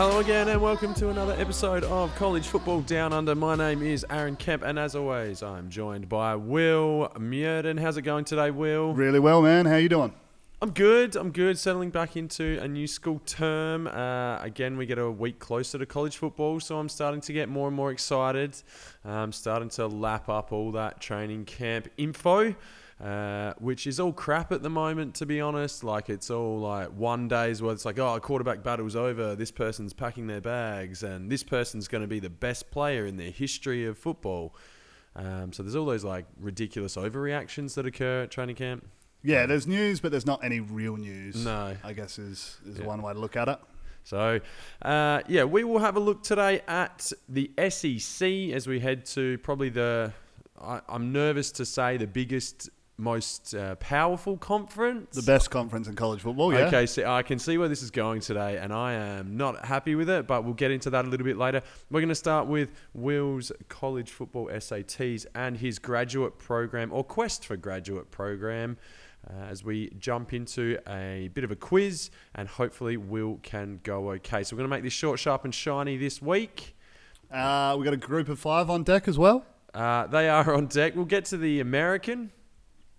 Hello again, and welcome to another episode of College Football Down Under. My name is Aaron Kemp, and as always, I'm joined by Will Murden. How's it going today, Will? Really well, man. How you doing? I'm good. I'm good. Settling back into a new school term. Uh, again, we get a week closer to college football, so I'm starting to get more and more excited. I'm starting to lap up all that training camp info. Uh, which is all crap at the moment, to be honest. Like it's all like one day's worth. It's like, oh, a quarterback battle's over. This person's packing their bags, and this person's going to be the best player in the history of football. Um, so there's all those like ridiculous overreactions that occur at training camp. Yeah, there's news, but there's not any real news. No. I guess is is Yeah. one way to look at it. So, uh, yeah, we will have a look today at the SEC as we head to probably the, I, I'm nervous to say, the biggest, most uh, powerful conference. The best conference in college football. Yeah. Okay, so I can see where this is going today, and I am not happy with it, but we'll get into that a little bit later. We're going to start with Will's college football SATs and his graduate program or quest for graduate program. Uh, as we jump into a bit of a quiz, and hopefully Will can go okay. So we're going to make this short, sharp, and shiny this week. Uh, we got a group of five on deck as well. Uh, they are on deck. We'll get to the American.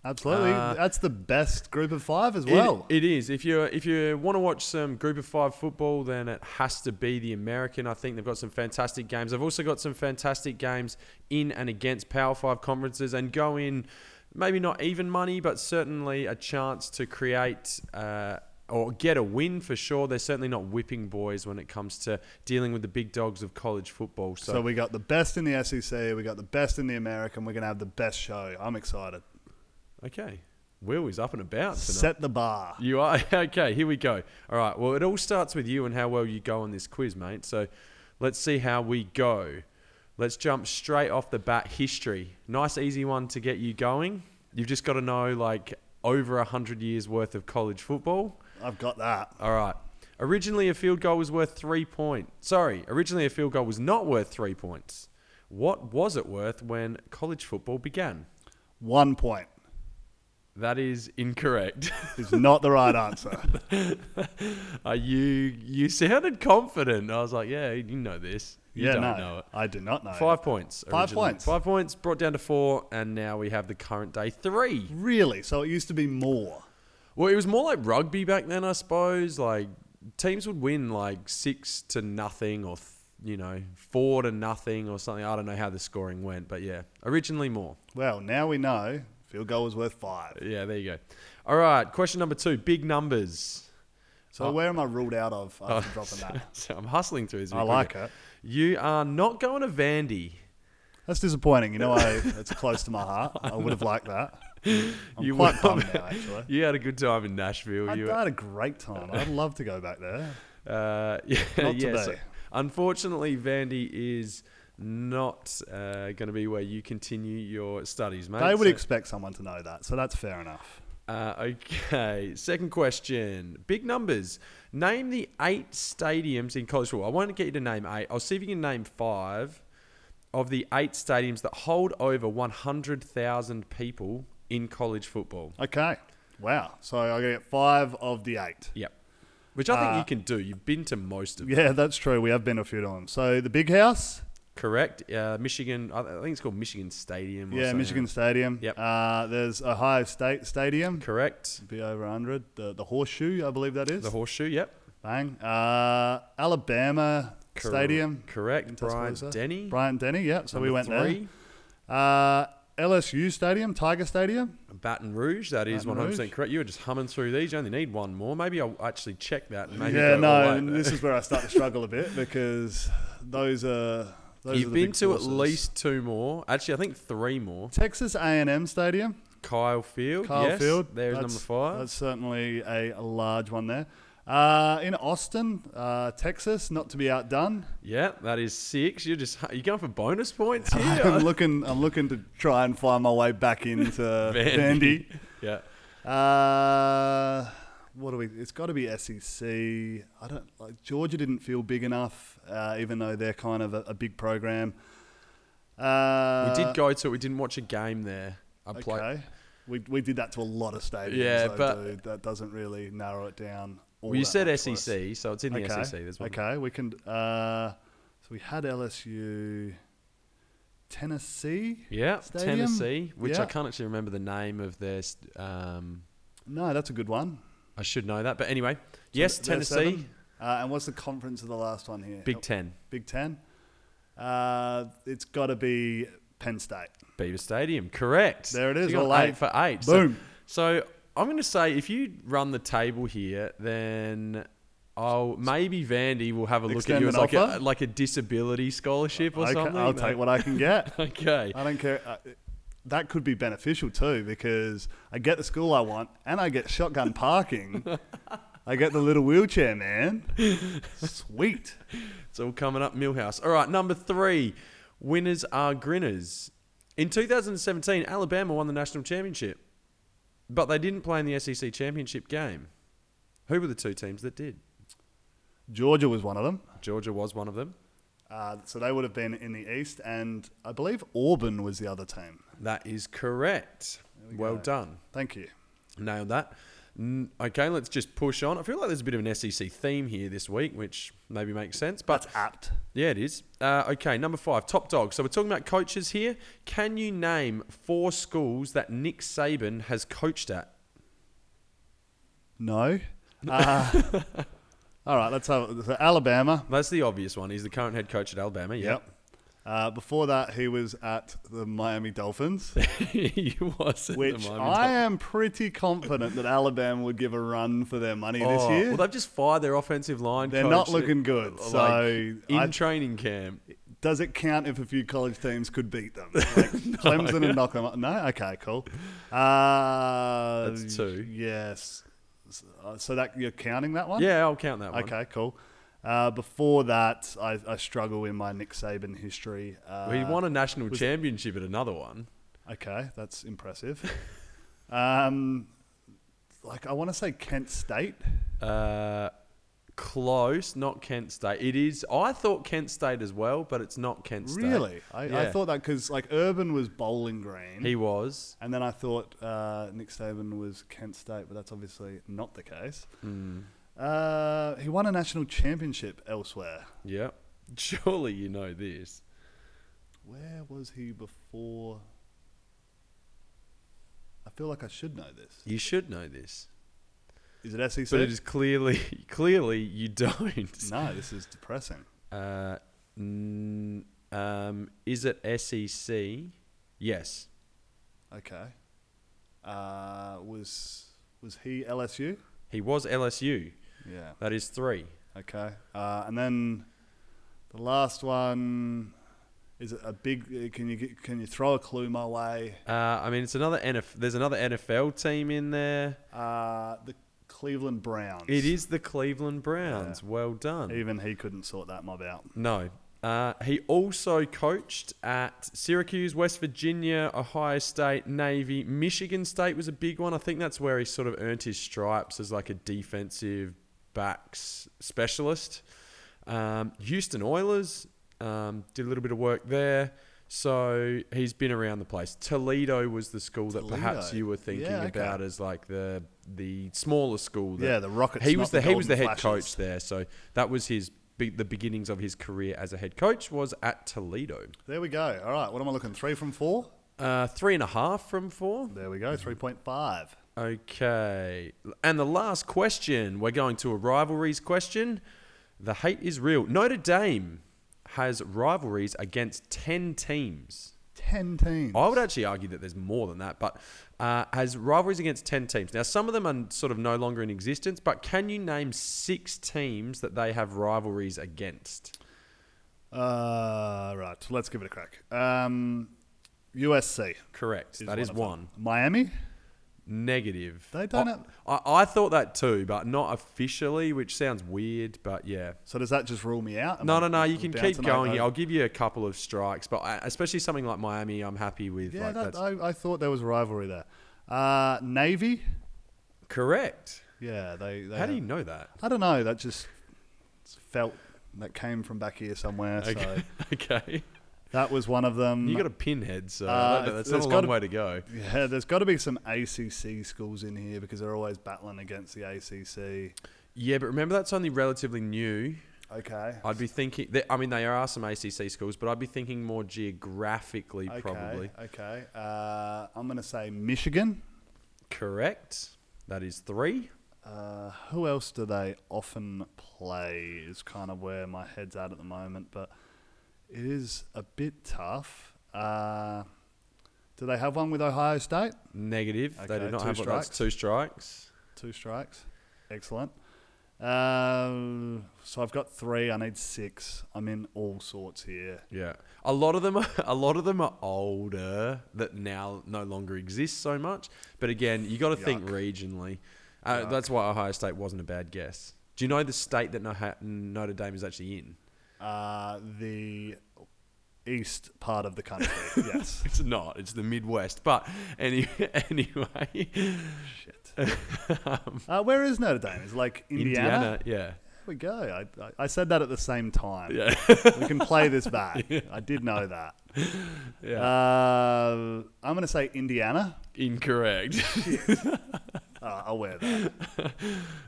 Absolutely. Uh, That's the best group of five as It- well. it is. If you if you want to watch some Group of Five football, then it has to be the American. I think they've got some fantastic games. They've also got some fantastic games in and against Power Five conferences, and go in maybe not even money, but certainly a chance to create. Uh, or get a win for sure. They're certainly not whipping boys when it comes to dealing with the big dogs of college football. So, so we got the best in the SEC. We got the best in the American. We're gonna have the best show. I'm excited. Okay, Will is up and about tonight. Set the bar. You are okay. Here we go. All right. Well, it all starts with you and how well you go on this quiz, mate. So, let's see how we go. Let's jump straight off the bat. History, nice, easy one to get you going. You've just got to know like over a hundred years worth of college football. I've got that. All right. Originally, a field goal was worth three points. Sorry, originally a field goal was not worth three points. What was it worth when college football began? One point That is incorrect. It's not the right answer. Uh, you you sounded confident. I was like, yeah, you know this. You yeah, don't no, know it. I do not know. Five points. Five points. Five points brought down to four, and now we have the current day three. Really? So it used to be more. Well, it was more like rugby back then, I suppose. Like teams would win like six to nothing, or th- you know four to nothing, or something. I don't know how the scoring went, but yeah, originally more. Well, now we know field goal was worth five. Yeah, there you go. All right, question number two: big numbers. So Oh. where am I ruled out of after dropping that? So I'm hustling through this. I like it. You are not going to Vandy. That's disappointing. You know, I it's close to my heart. I would have liked that. I'm You quite would bummed now, actually. You had a good time in Nashville. I, you, I had a great time. I'd love to go back there. uh, yeah, Not yeah, today. so unfortunately, Vandy is not uh, going to be where you continue your studies, mate. They would So- expect someone to know that, so that's fair enough. uh, okay, second question. Big numbers. Name the eight stadiums in college football. I won't get you to name eight. I'll see if you can name five of the eight stadiums that hold over 100,000 people in college football. Okay. Wow. So I get five of the eight. Yep. Which I think Uh, you can do. You've been to most of them. Yeah, that's true. We have been a few of them. So the big house, Correct. Uh, Michigan, I think it's called Michigan Stadium. Or yeah, something. Michigan Stadium. Yep. Uh, there's Ohio State Stadium, Correct. be over 100. The the horseshoe, I believe that is. The Horseshoe, yep. Bang. Uh, Alabama Cor- Stadium. Correct. Brian Denny. Bryant Denny. Yeah. So we went three. there. Uh, LSU Stadium, Tiger Stadium. Baton Rouge, that is Baton 100% Rouge. correct. You were just humming through these. You only need one more. Maybe I'll actually check that. And maybe yeah, no, and this is where I start to struggle a bit because those are those You've been to forces. at least two more. Actually, I think three more. Texas A&M Stadium, Kyle Field. Kyle yes, Field. There's That's- number five. That's certainly a, a large one there. Uh, in Austin, uh, Texas, not to be outdone. Yeah, that is six. You're just you going for bonus points here? I'm looking, I'm looking to try and find my way back into Vandy. yeah. Uh, what do we? It's got to be SEC. I don't like Georgia. Didn't feel big enough, uh, even though they're kind of a, a big program. Uh, We did go to it. We didn't watch a game there. I. Okay. We, we did that to a lot of stadiums. Yeah, though, but- dude. that doesn't really narrow it down. Well, you said. SEC, so it's in the okay. SEC. Okay, we can. Uh, so we had LSU, Tennessee. Yeah, Stadium? Tennessee, which I can't actually remember the name of their. st- Um, No, that's a good one. I should know that, but anyway, yes, Tennessee. Uh, and what's the conference of the last one here? Big Ten. Big Ten. Uh, it's got to be Penn State. Beaver Stadium, correct. There it is, So you got all eight. eight for eight. So- Boom. So, I'm going to say if you run the table here, then. Oh, maybe Vandy will have a look Extend at you as like a, like a disability scholarship or Okay, something. I'll take what I can get. okay. I don't care. That could be beneficial too because I get the school I want and I get shotgun parking. I get the little wheelchair, man. Sweet. It's all coming up, Milhouse. All right, number three. Winners are grinners. In 2017, Alabama won the national championship, but they didn't play in the SEC championship game. Who were the two teams that did? Georgia was one of them. Georgia was one of them. Uh, so they would have been in the East, and I believe Auburn was the other team. That is correct. we Well go. done. Thank you. Nailed that. Okay, let's just push on. I feel like there's a bit of an SEC theme here this week, which maybe makes sense. But That's apt. Yeah, it is. Uh, okay, number five, top dog. So we're talking about coaches here. Can you name four schools that Nick Saban has coached at? No. Uh, all right, let's have so Alabama. That's the obvious one. He's the current head coach at Alabama. Yep. Yep. Uh, before that, he was at the Miami Dolphins, he was. at the which I am pretty confident that Alabama would give a run for their money this Oh, year. Well, they've just fired their offensive line. They're not looking good. like, So in I, training camp, does it count if a few college teams could beat them? Like Clemson and knock them up? No? Okay, cool. Uh, That's two. Yes. So, uh, so that you're counting that one? yeah, I'll count that one. Okay, cool. Uh, before that, I, I struggle in my Nick Saban history. Uh, Well, he won a national was- championship at another one. Okay, that's impressive. um, like I want to say Kent State. Uh, close, not Kent State. It is. I thought Kent State as well, but it's not Kent State. Really? I, I thought that because like Urban was Bowling Green, He was. and then I thought uh, Nick Saban was Kent State, but that's obviously not the case. Hmm. Uh, he won a national championship elsewhere. Yeah. Surely you know this. Where was he before? I feel like I should know this. You should know this. Is it SEC? But it is clearly, clearly you don't. no, this is depressing. Uh, n- um, is it SEC? Yes. Okay. Uh, was was he LSU? He was LSU. Yeah. That is three. Okay. Uh, and then the last one is it a big? Can you can you throw a clue my way? Uh, I mean, it's another NF. There's another NFL team in there. Uh, the Cleveland Browns. It is the Cleveland Browns. Well done. Even he couldn't sort that mob out. No. Uh, he also coached at Syracuse, West Virginia, Ohio State, Navy, Michigan State was a big one. I think that's where he sort of earned his stripes as like a defensive backs specialist. Um, Houston Oilers um, did a little bit of work there. So he's been around the place. Toledo was the school that perhaps you were thinking Yeah, okay. about as like the the smaller school. That Yeah, the Rockets. he was the, he was the head Flashes. coach there, so that was his the beginnings of his career as a head coach was at Toledo. There we go. All right. What am I looking? Three from four. Uh, three and a half from four. There we go. Three point five. Okay, and the last question we're going to a rivalries question. The hate is real. Notre Dame has rivalries against ten teams. Ten teams. I would actually argue that there's more than that, but uh, has rivalries against 10 teams. Now, some of them are sort of no longer in existence, but can you name six teams that they have rivalries against? Uh, right. Let's give it a crack. Um, USC. Correct. that is of them. one. Miami. Negative. They don't I, have- I, I thought that too, but not officially, which sounds weird, but yeah. So does that just rule me out? Am No, no, no. You I'm can keep going no- here. I'll give you a couple of strikes, but I, especially something like Miami, I'm happy with. Yeah, like, that, that's I, I thought there was a rivalry there. Uh, Navy. correct. Yeah, they. they How do you know that? I don't know. That just felt that came from back here somewhere. So Okay. that was one of them. You got a pinhead, so Uh, that's not a long gotta- way to go. yeah, there's got to be some ACC schools in here because they're always battling against the ACC. Yeah, but remember that's only relatively new. Okay. I'd be thinking. That, I mean, there are some ACC schools, but I'd be thinking more geographically, okay. probably. Okay. Uh, I'm going to say Michigan. Correct. That is three. Uh, who else do they often play? Is kind of where my head's at at the moment, but it is a bit tough. Uh, do they have one with Ohio State? Negative. they Okay, do not two have one. That's two strikes. Two strikes. Excellent. Um, so I've got three. I need six. I'm in all sorts here. Yeah, a lot of them. Are, a lot of them are older that now no longer exist so much. But again, you got to think regionally. Uh, that's why Ohio State wasn't a bad guess. Do you know the state that Notre Dame is actually in? Uh, the east part of the country. yes. It's not. It's the Midwest. But any, anyway, Shit. Uh, where is Notre Dame? Is it like Indiana? Indiana. Yeah. We go. I, I, I said that at the same time. Yeah. We can play this back. I did know that. yeah. Uh, I'm going to say Indiana. Incorrect. Uh, I'll wear that.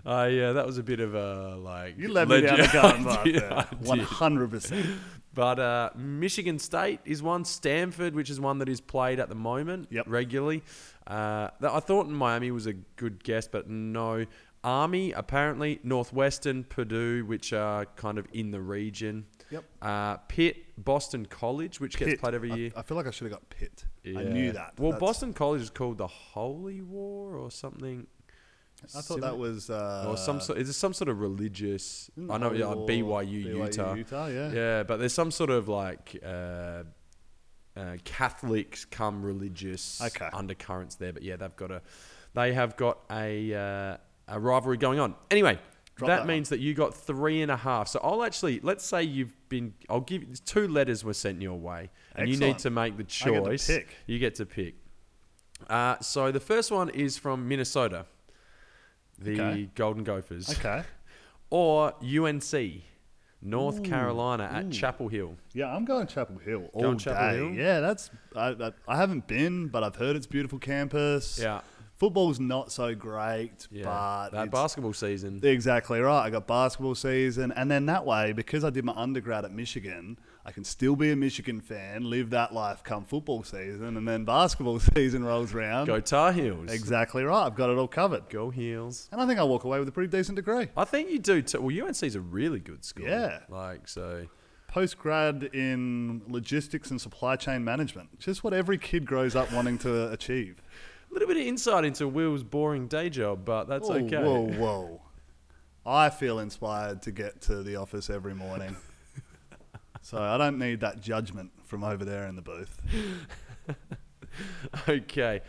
Uh, yeah, that was a bit of a like. You let me down the legend- gun did, there. 100%. But uh, Michigan State is one. Stanford, which is one that is played at the moment Yep. regularly. Uh, I thought Miami was a good guess, but no. Army, apparently. Northwestern, Purdue, which are kind of in the region. Yep. Uh, Pitt, Boston College, which gets played every year. I, feel like I should have got Pitt. I knew that. Well, That's- Boston College is called the Holy War or something. I thought that was. Uh, or some sort. Is it some sort of religious? I know, yeah, like BYU, Utah. Utah, yeah. Yeah, but there's some sort of like uh, uh, Catholics come religious Okay. undercurrents there. But yeah, they've got a, they have got a uh, a rivalry going on. Anyway, that, that means that you got three and a half. So I'll actually let's say you've been. I'll give you two letters were sent your way, and you need to make the get choice. pick. You get to pick. Uh, so the first one is from Minnesota, the Okay. Golden Gophers, Okay. or UNC, North Ooh, Carolina at ooh. Chapel Hill. Yeah, I'm going Chapel Hill all Chapel day. Hill? Yeah, that's. I, I, I haven't been, but I've heard it's beautiful campus. Yeah, Football's not so great, yeah. but that it's- basketball season. Exactly right. I got basketball season, and then that way, because I did my undergrad at Michigan, I can still be a Michigan fan, live that life come football season, and then basketball season rolls around. Go Tar Heels. Exactly right. I've got it all covered, Go Heels. and I think I'll walk away with a pretty decent degree. I think you do too. Well, UNC's a really good school. Yeah. Like so. Post grad in logistics and supply chain management, just what every kid grows up wanting to achieve. A little bit of insight into Will's boring day job, but that's whoa, okay. Whoa, whoa! I feel inspired to get to the office every morning. So I don't need that judgment from over there in the booth. okay.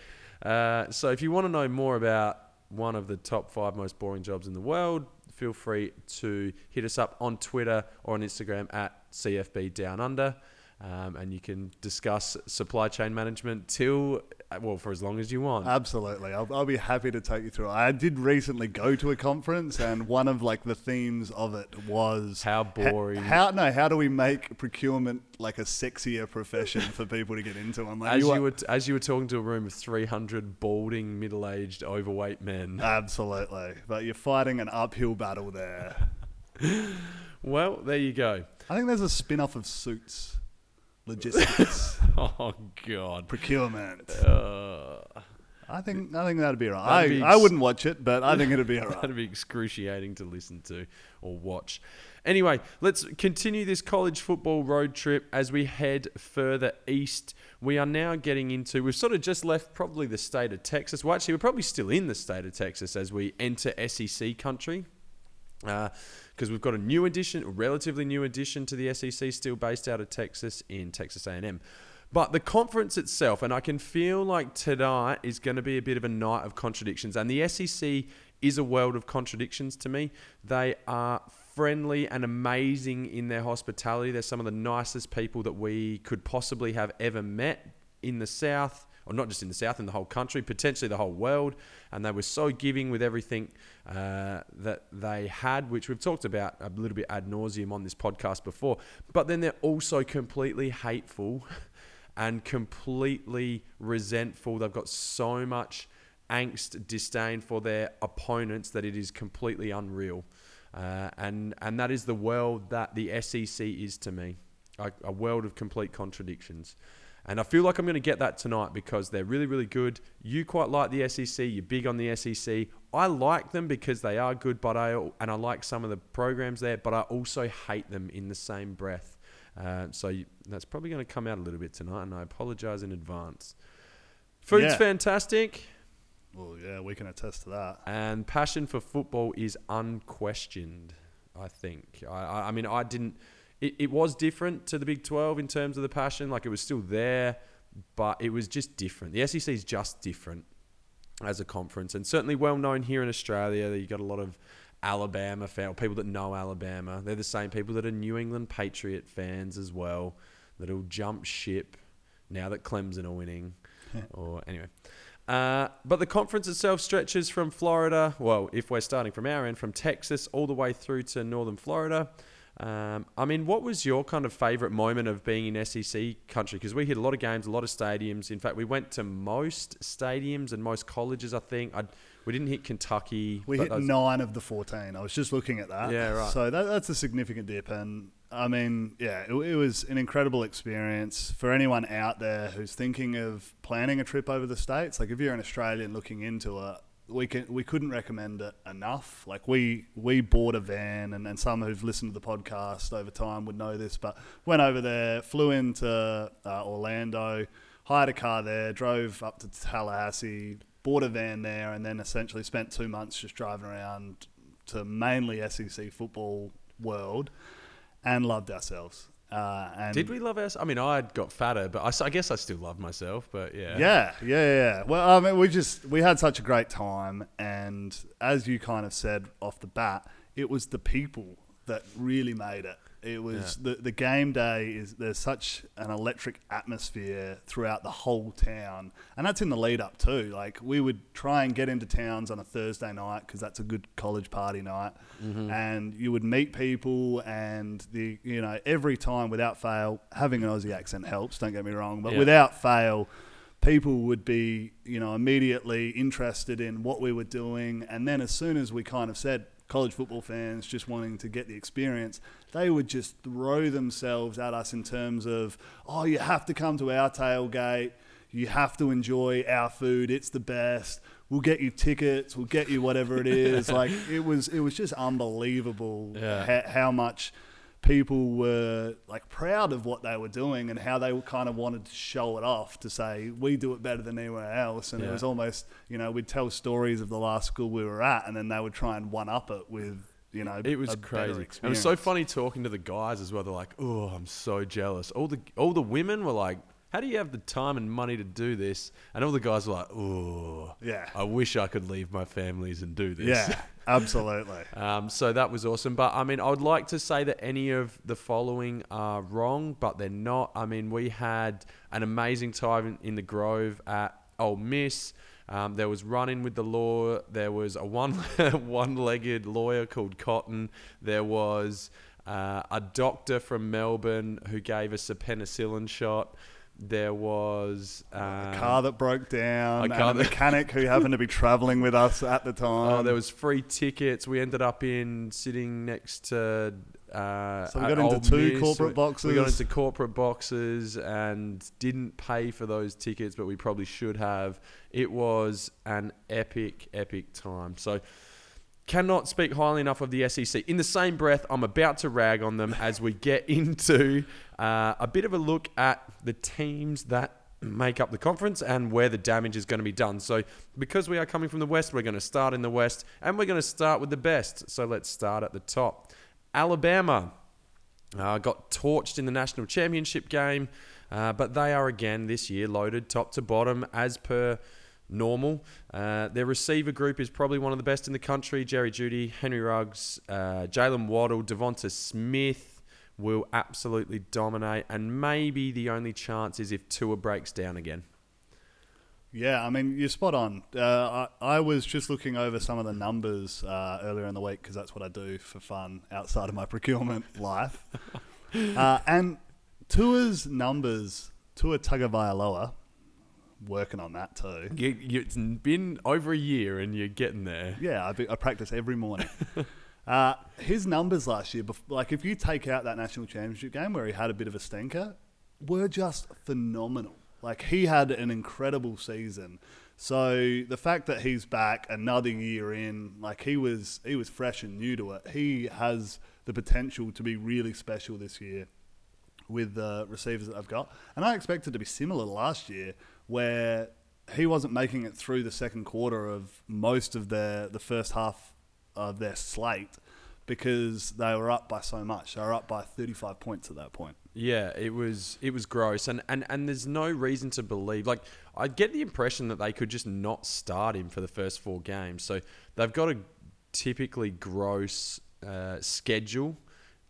Uh, so if you want to know more about one of the top five most boring jobs in the world, feel free to hit us up on Twitter or on Instagram at CFB Down Under. Um, and you can discuss supply chain management till, well, for as long as you want. Absolutely, I'll, I'll be happy to take you through. I did recently go to a conference, and one of like the themes of it was How ha- boring. how no? How do we make procurement like a sexier profession for people to get into? I'm like, as you, are- were t- as you were talking to a room of 300 balding, middle-aged, overweight men. absolutely, but you're fighting an uphill battle there. Well, there you go. I think there's a spin off of Suits, logistics, Oh God. procurement. Uh, I think I think that'd be alright. That'd be I, I wouldn't watch it, but I think it'd be alright. That'd be excruciating to listen to or watch. Anyway, let's continue this college football road trip as we head further east. We are now getting into, we've sort of just left probably the state of Texas. Well, actually, we're probably still in the state of Texas as we enter SEC country. Because we've got a new addition, a relatively new addition to the SEC, still based out of Texas in Texas A&M. But the conference itself, and I can feel like tonight is going to be a bit of a night of contradictions. And the SEC is a world of contradictions to me. They are friendly and amazing in their hospitality. They're some of the nicest people that we could possibly have ever met in the South, or not just in the South, in the whole country, potentially the whole world. And they were so giving with everything uh, that they had, which we've talked about a little bit ad nauseum on this podcast before. But then they're also completely hateful and completely resentful. They've got so much angst, disdain for their opponents that it is completely unreal. Uh, and and that is the world that the SEC is to me, a, a world of complete contradictions. And I feel like I'm going to get that tonight because they're really, really good. You quite like the SEC. You're big on the SEC. I like them because they are good, but I and I like some of the programs there, but I also hate them in the same breath. Uh, so you, that's probably going to come out a little bit tonight, and I apologize in advance. Food's Yeah. fantastic, Well, yeah, we can attest to that. and passion for football is unquestioned. I think. I, I, I mean, I didn't. It, it was different to the Big Twelve in terms of the passion. Like it was still there, but it was just different. The SEC is just different as a conference, and certainly well known here in Australia. You got a lot of Alabama fan, or people that know Alabama. They're the same people that are New England Patriot fans as well. That'll jump ship now that Clemson are winning. or anyway. Uh, but the conference itself stretches from Florida, well, if we're starting from our end, from Texas all the way through to northern Florida. Um, I mean, what was your kind of favourite moment of being in SEC country? Because we hit a lot of games, a lot of stadiums. In fact, we went to most stadiums and most colleges. I think I we didn't hit Kentucky. We hit those- nine of the 14. I was just looking at that. Yeah, right. So that, that's a significant dip. And I mean, yeah, it, it was an incredible experience for anyone out there who's thinking of planning a trip over the States. Like if you're an Australian looking into it, we can we couldn't recommend it enough. Like we we bought a van, and, and some who've listened to the podcast over time would know this, but went over there, flew into uh, Orlando, hired a car there, drove up to Tallahassee, bought a van there, and then essentially spent two months just driving around to mainly SEC football world, and loved ourselves. Uh, and Did we love us? I mean, I got fatter, but I guess I still loved myself. But yeah, Yeah, yeah, yeah. yeah. Well, I mean, we just we had such a great time, and as you kind of said off the bat, it was the people that really made it. It was the the game day is there's such an electric atmosphere throughout the whole town, and that's in the lead up too. Like we would try and get into towns on a Thursday night because that's a good college party night, mm-hmm. and you would meet people, and the you know every time without fail having an Aussie accent helps. Don't get me wrong, but Yeah. without fail people would be, you know, immediately interested in what we were doing. And then as soon as we kind of said college football fans just wanting to get the experience, they would just throw themselves at us in terms of, oh, you have to come to our tailgate. You have to enjoy our food. It's the best. We'll get you tickets. We'll get you whatever it is. like it was, it was just unbelievable Yeah. how, how much people were like proud of what they were doing and how they kind of wanted to show it off to say we do it better than anywhere else and it was almost you know we'd tell stories of the last school we were at and then they would try and one up it with you know It was a crazy. It was so funny talking to the guys as well. They're like, "Oh, I'm so jealous." All the all the women were like, "How do you have the time and money to do this?" And all the guys were like, "Oh, Yeah. I wish I could leave my families and do this." yeah absolutely Um, so that was awesome. But I mean, I would like to say that any of the following are wrong, but they're not. I mean, we had an amazing time in, in the Grove at Ole Miss. Um, there was running with the law. There was a one one-legged lawyer called Cotton. There was uh, a doctor from Melbourne who gave us a penicillin shot. There was um, a car that broke down a and a mechanic who happened to be traveling with us at the time Oh, there was free tickets. We ended up in sitting next to. Uh, So we got into two Miss. corporate boxes. We got into corporate boxes and didn't pay for those tickets, but we probably should have. It was an epic, epic time. So cannot speak highly enough of the SEC. In the same breath, I'm about to rag on them as we get into uh, a bit of a look at the teams that make up the conference and where the damage is going to be done. So, because we are coming from the West, we're going to start in the West and we're going to start with the best. So, let's start at the top. Alabama uh, got torched in the national championship game, uh, but they are again this year loaded top to bottom as per normal. Uh, their receiver group is probably one of the best in the country. Jerry Jeudy, Henry Ruggs, uh, Jaylen Waddle, Devonta Smith will absolutely dominate, and maybe the only chance is if Tua breaks down again. Yeah, I mean, you're spot on. Uh, I, I was just looking over some of the numbers uh, earlier in the week because that's what I do for fun outside of my procurement life. Uh, and Tua's numbers, Tua Tagovailoa, working on that too. You, you, it's been over a year and you're getting there. Yeah, I, be, I practice every morning. uh, his numbers last year, like if you take out that national championship game where he had a bit of a stinker, were just phenomenal. Like he had an incredible season. So the fact that he's back another year in, like he was, he was fresh and new to it. He has the potential to be really special this year with the receivers that I've got. And I expect it to be similar last year, where he wasn't making it through the second quarter of most of their the first half of their slate because they were up by so much. They were up by 35 points at that point. Yeah, it was it was gross, and, and and there's no reason to believe. Like I get the impression that they could just not start him for the first four games. So they've got a typically gross uh, schedule,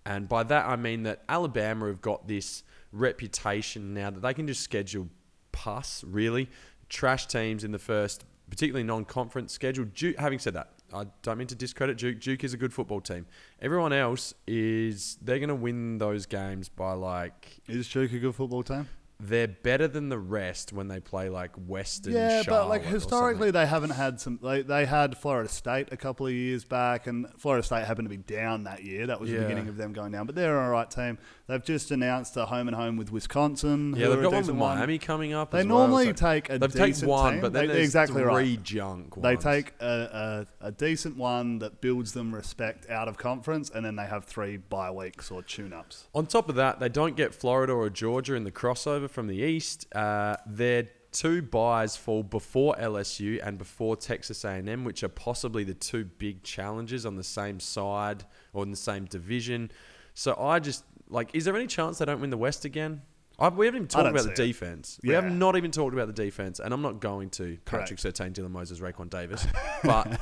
and by that I mean that Alabama have got this reputation now that they can just schedule pus really trash teams in the first, particularly non-conference schedule. Duke, having said that, I don't mean to discredit Duke. Duke is a good football team. Everyone else is they're going to win those games by like Is Duke a good football team? they're better than the rest when they play like Western. Yeah, but like historically, they haven't had some. They, they had Florida State a couple of years back, and Florida State happened to be down that year. That was the beginning of them going down. But they're an all right team. They've just announced a home and home with Wisconsin. yeah, who they've are a got one with decent Miami coming up. They as well, normally so take a they've taken decent one, team. but then They- there's exactly three right. junk. They ones. take a, a, a decent one that builds them respect out of conference, and then they have three bye weeks or tune ups. On top of that, they don't get Florida or Georgia in the crossover from the East. Uh, their two buys fall before LSU and before Texas A&M, which are possibly the two big challenges on the same side or in the same division. So I just like, is there any chance they don't win the West again? I, we haven't even talked about the it. defense. We have not even talked about the defense, and I'm not going to. Patrick Surtain, Dylan Moses, Raekwon Davis, but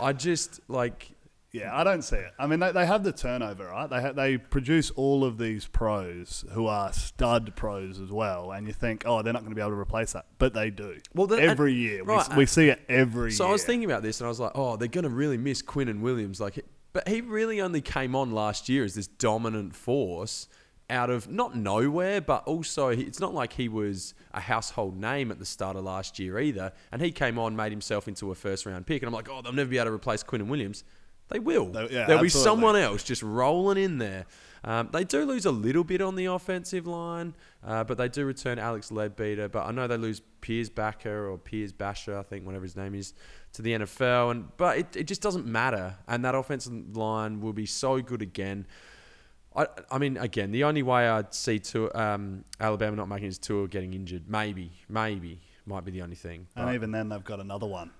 I just like Yeah, I don't see it. I mean, they, they have the turnover, right? They ha- they produce all of these pros who are stud pros as well, and you think, oh, they're not going to be able to replace that, but they do. Well, every and- year right, we, we see it every year. So year. I was thinking about this, and I was like, oh, they're going to really miss Quinnen Williams. Like, but he really only came on last year as this dominant force out of not nowhere, but also it's not like he was a household name at the start of last year either. And he came on, made himself into a first round pick, and I'm like, oh, they'll never be able to replace Quinnen Williams. They will. They- yeah, There'll be someone else just rolling in there. Um, they do lose a little bit on the offensive line, uh, but they do return Alex Ledbeater. But I know they lose Piers Backer or Piers Basher, I think, whatever his name is, to the NFL. And but it, it just doesn't matter. And that offensive line will be so good again. I, I mean, again, the only way I'd see to um, Alabama not making it is Tua getting injured. Maybe, maybe might be the only thing. and even then, they've got another one.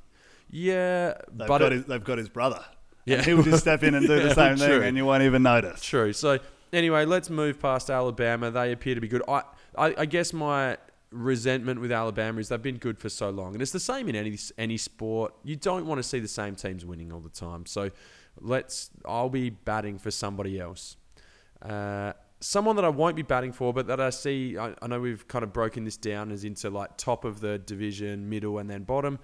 yeah, They've, but got, it- his, they've got his brother. Yeah. He'll just step in and do Yeah, the same true. thing, and you won't even notice. True. So anyway, let's move past Alabama. They appear to be good. I, I, I guess my resentment with Alabama is they've been good for so long, and it's the same in any any sport. You don't want to see the same teams winning all the time. So let's. I'll be batting for somebody else. Uh, someone that I won't be batting for, but that I see. I, I know we've kind of broken this down as into like top of the division, middle, and then bottom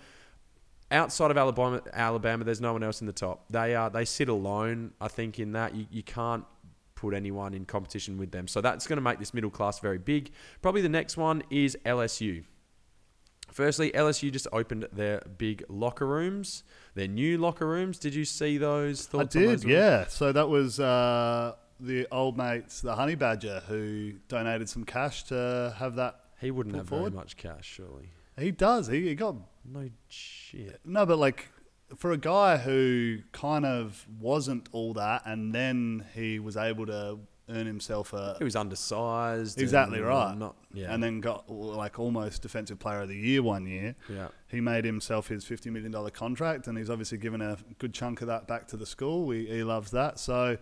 outside of Alabama, Alabama, there's no one else in the top. They are they sit alone. I think in that you, you can't put anyone in competition with them. So that's going to make this middle class very big. Probably the next one is LSU. Firstly, LSU just opened their big locker rooms, their new locker rooms. Did you see those? I Thoughts on did, those ones? yeah. So that was uh, the old mates, the Honey Badger, who donated some cash to have that. He wouldn't have forward? very much cash, surely. He does. He, he got No shit. no, but like for a guy who kind of wasn't all that, and then he was able to earn himself a He was undersized. exactly and right, Not yeah. and then got like almost defensive player of the year one year. yeah. He made himself his fifty million dollar contract, and he's obviously given a good chunk of that back to the school. He, he loves that, so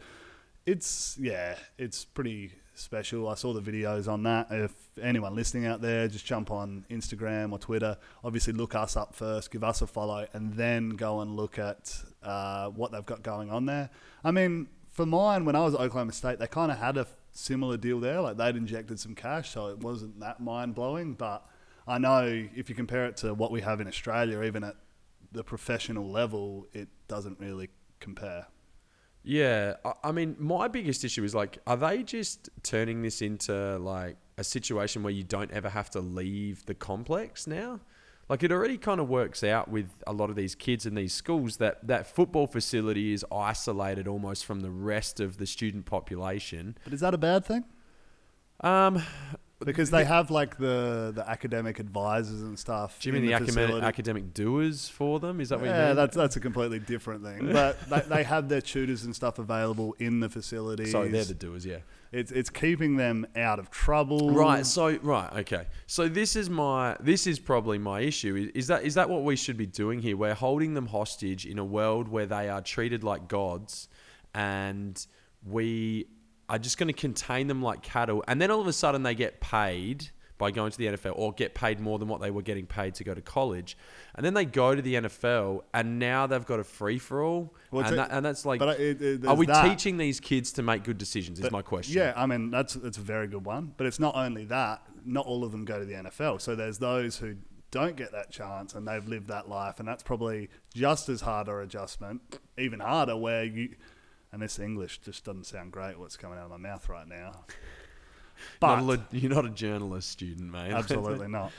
it's yeah, it's pretty special. I saw the videos on that. If anyone listening out there, just jump on Instagram or Twitter. Obviously, look us up first, give us a follow, and then go and look at uh, what they've got going on there. I mean, for mine, when I was at Oklahoma State, they kind of had a similar deal there. Like they'd injected some cash, so it wasn't that mind blowing. But I know if you compare it to what we have in Australia, even at the professional level, it doesn't really compare. Yeah, I, I mean, my biggest issue is like, are they just turning this into like a situation where you don't ever have to leave the complex now? Like it already kind of works out with a lot of these kids in these schools that that football facility is isolated almost from the rest of the student population. But is that a bad thing? Um, Because they have like the, the academic advisors and stuff. do you mean the, academic, facility. academic doers for them? Is that what you yeah, mean? that's that's a completely different thing. But they, they have their tutors and stuff available in the facilities. Sorry, they're the doers. Yeah. it's it's keeping them out of trouble. Right. So right. Okay. So this is my this is probably my issue. Is, is that is that what we should be doing here? We're holding them hostage in a world where they are treated like gods, and we are just going to contain them like cattle. And then all of a sudden they get paid by going to the NFL or get paid more than what they were getting paid to go to college. And then they go to the NFL and now they've got a free for all. Well, and, that, and that's like, But uh, it, it, are we that. teaching these kids to make good decisions? Is But- my question. Yeah, I mean that's that's a very good one. But it's not only that. Not all of them go to the NFL. So there's those who don't get that chance and they've lived that life, and that's probably just as hard a adjustment, even harder. Where you and this English just doesn't sound great. What's coming out of my mouth right now? But Not a you're not a journalist student, mate. Absolutely not.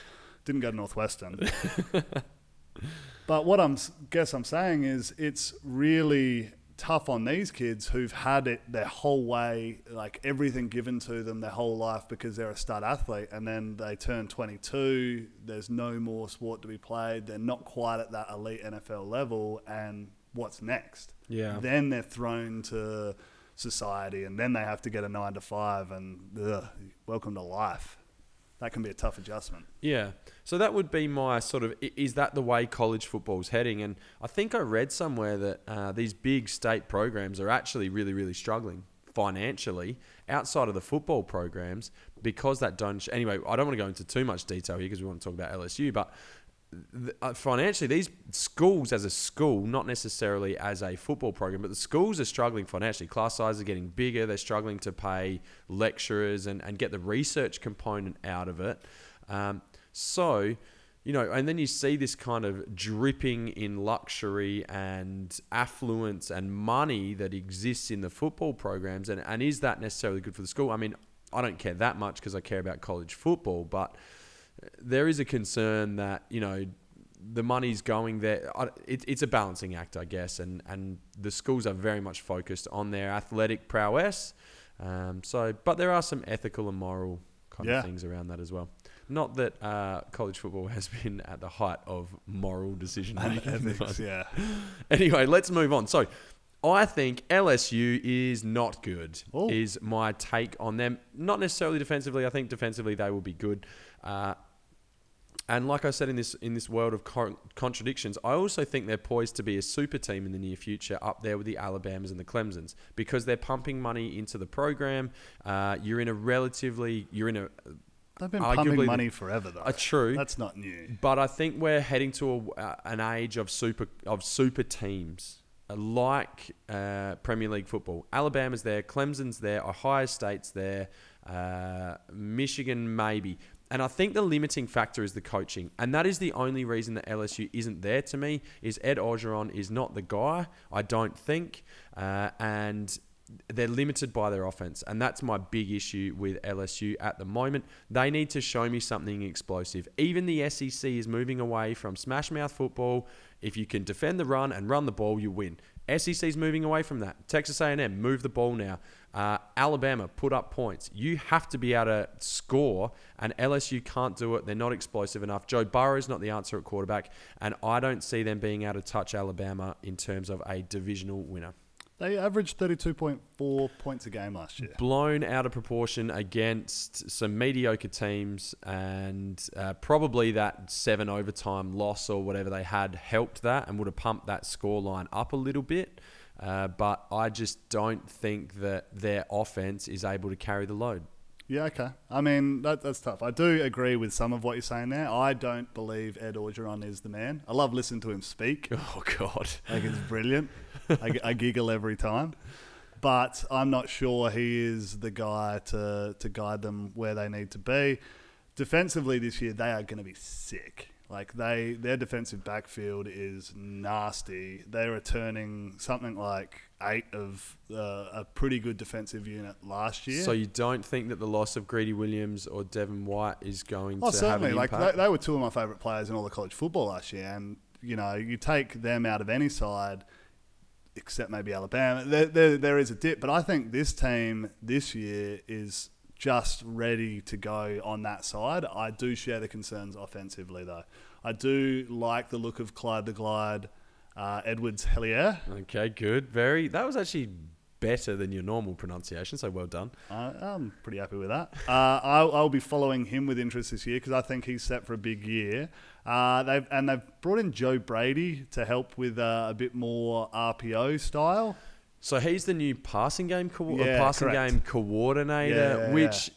Didn't go to Northwestern. but what I'm guess I'm saying is it's really tough on these kids who've had it their whole way, like everything given to them their whole life because they're a stud athlete, and then they turn 22. There's no more sport to be played. They're not quite at that elite NFL level, and what's next? Yeah. Then they're thrown to society, and then they have to get a nine to five, and ugh, welcome to life. That can be a tough adjustment. Yeah. So that would be my sort of is that the way college football's heading? And I think I read somewhere that uh, these big state programs are actually really, really struggling financially outside of the football programs because that don't. Anyway, I don't want to go into too much detail here because we want to talk about LSU, but. Uh, Financially, these schools as a school, not necessarily as a football program, but the schools are struggling financially. Class sizes are getting bigger. They're struggling to pay lecturers and, and get the research component out of it. Um, so, you know, and then you see this kind of dripping in luxury and affluence and money that exists in the football programs. And, and is that necessarily good for the school? I mean, I don't care that much because I care about college football, but there is a concern that, you know, the money's going there. It, it's a balancing act, I guess, and, and the schools are very much focused on their athletic prowess. Um, so, but there are some ethical and moral kind Yeah. of things around that as well. Not that uh, college football has been at the height of moral decision making. Ethics, yeah. anyway, let's move on. So, I think LSU is not good. Oh. Is my take on them. Not necessarily defensively. I think defensively they will be good. Uh, and like I said in this in this world of con- contradictions, I also think they're poised to be a super team in the near future, up there with the Alabamas and the Clemsons, because they're pumping money into the program. Uh, you're in a relatively, you're in a, They've been pumping money forever, though. a true. That's not new. But I think we're heading to a, uh, an age of super of super teams, uh, like uh, Premier League football. Alabama's there, Clemson's there, Ohio State's there, uh, Michigan maybe. And I think the limiting factor is the coaching, and that is the only reason that LSU isn't there to me. Is Ed Orgeron is not the guy. I don't think, uh, and they're limited by their offense, and that's my big issue with LSU at the moment. They need to show me something explosive. Even the SEC is moving away from smash mouth football. If you can defend the run and run the ball, you win. SEC is moving away from that. Texas A&M move the ball now. Uh, Alabama put up points. You have to be able to score, and LSU can't do it. They're not explosive enough. Joe Burrow is not the answer at quarterback, and I don't see them being able to touch Alabama in terms of a divisional winner. They averaged 32.4 points a game last year. blown out of proportion against some mediocre teams, and uh, probably that seven overtime loss or whatever they had helped that and would have pumped that scoreline up a little bit. Uh, but I just don't think that their offense is able to carry the load. Yeah, okay. I mean, that, that's tough. I do agree with some of what you're saying there. I don't believe Ed Orgeron is the man. I love listening to him speak. Oh God! Like, it's brilliant. I, I giggle every time. But I'm not sure he is the guy to, to guide them where they need to be. Defensively this year, they are going to be sick. Like they, their defensive backfield is nasty. They're returning something like eight of uh, a pretty good defensive unit last year. So you don't think that the loss of Greedy Williams or Devin White is going Oh, to have certainly. an Like impact? they, they were two of my favourite players in all the college football last year, and you know, you take them out of any side, except maybe Alabama. There, there, there is a dip, but I think this team this year is just ready to go on that side. I do share the concerns offensively, though. I do like the look of Clyde the Glide, uh, Edwards-Helaire. Okay, good. Very. That was actually better than your normal pronunciation, so well done. I, I'm pretty happy with that. Uh, I'll, I'll be following him with interest this year because I think he's set for a big year. Uh, they've and they've brought in Joe Brady to help with uh, a bit more RPO style. So he's the new passing game co- Yeah, passing correct. game coordinator, Yeah, which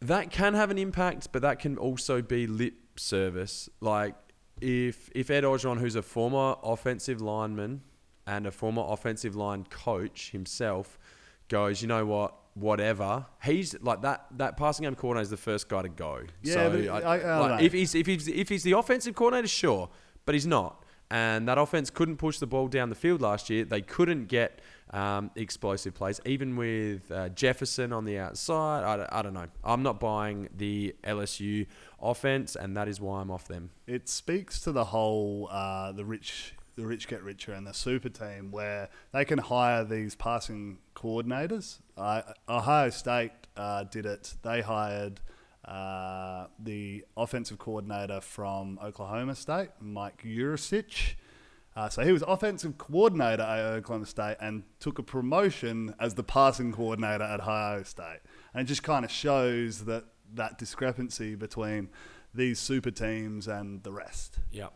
that can have an impact, but that can also be lip service. Like if if Ed Orgeron, who's a former offensive lineman and a former offensive line coach himself, goes, you know what, whatever. He's like that. That passing game coordinator is the first guy to go. Yeah, so but I- I don't like, if he's if he's if he's the offensive coordinator, sure, but he's not. And that offense couldn't push the ball down the field last year. They couldn't get um, explosive plays, even with uh, Jefferson on the outside. I, don't- I don't know. I'm not buying the LSU offense, and that is why I'm off them. It speaks to the whole uh, the rich the rich get richer and the super team where they can hire these passing coordinators. Uh, Ohio State uh, did it. They hired uh, the offensive coordinator from Oklahoma State, Mike Yurcich. Uh, so he was offensive coordinator at Oklahoma State and took a promotion as the passing coordinator at Ohio State. And it just kind of shows that that discrepancy between these super teams and the rest. Yeah.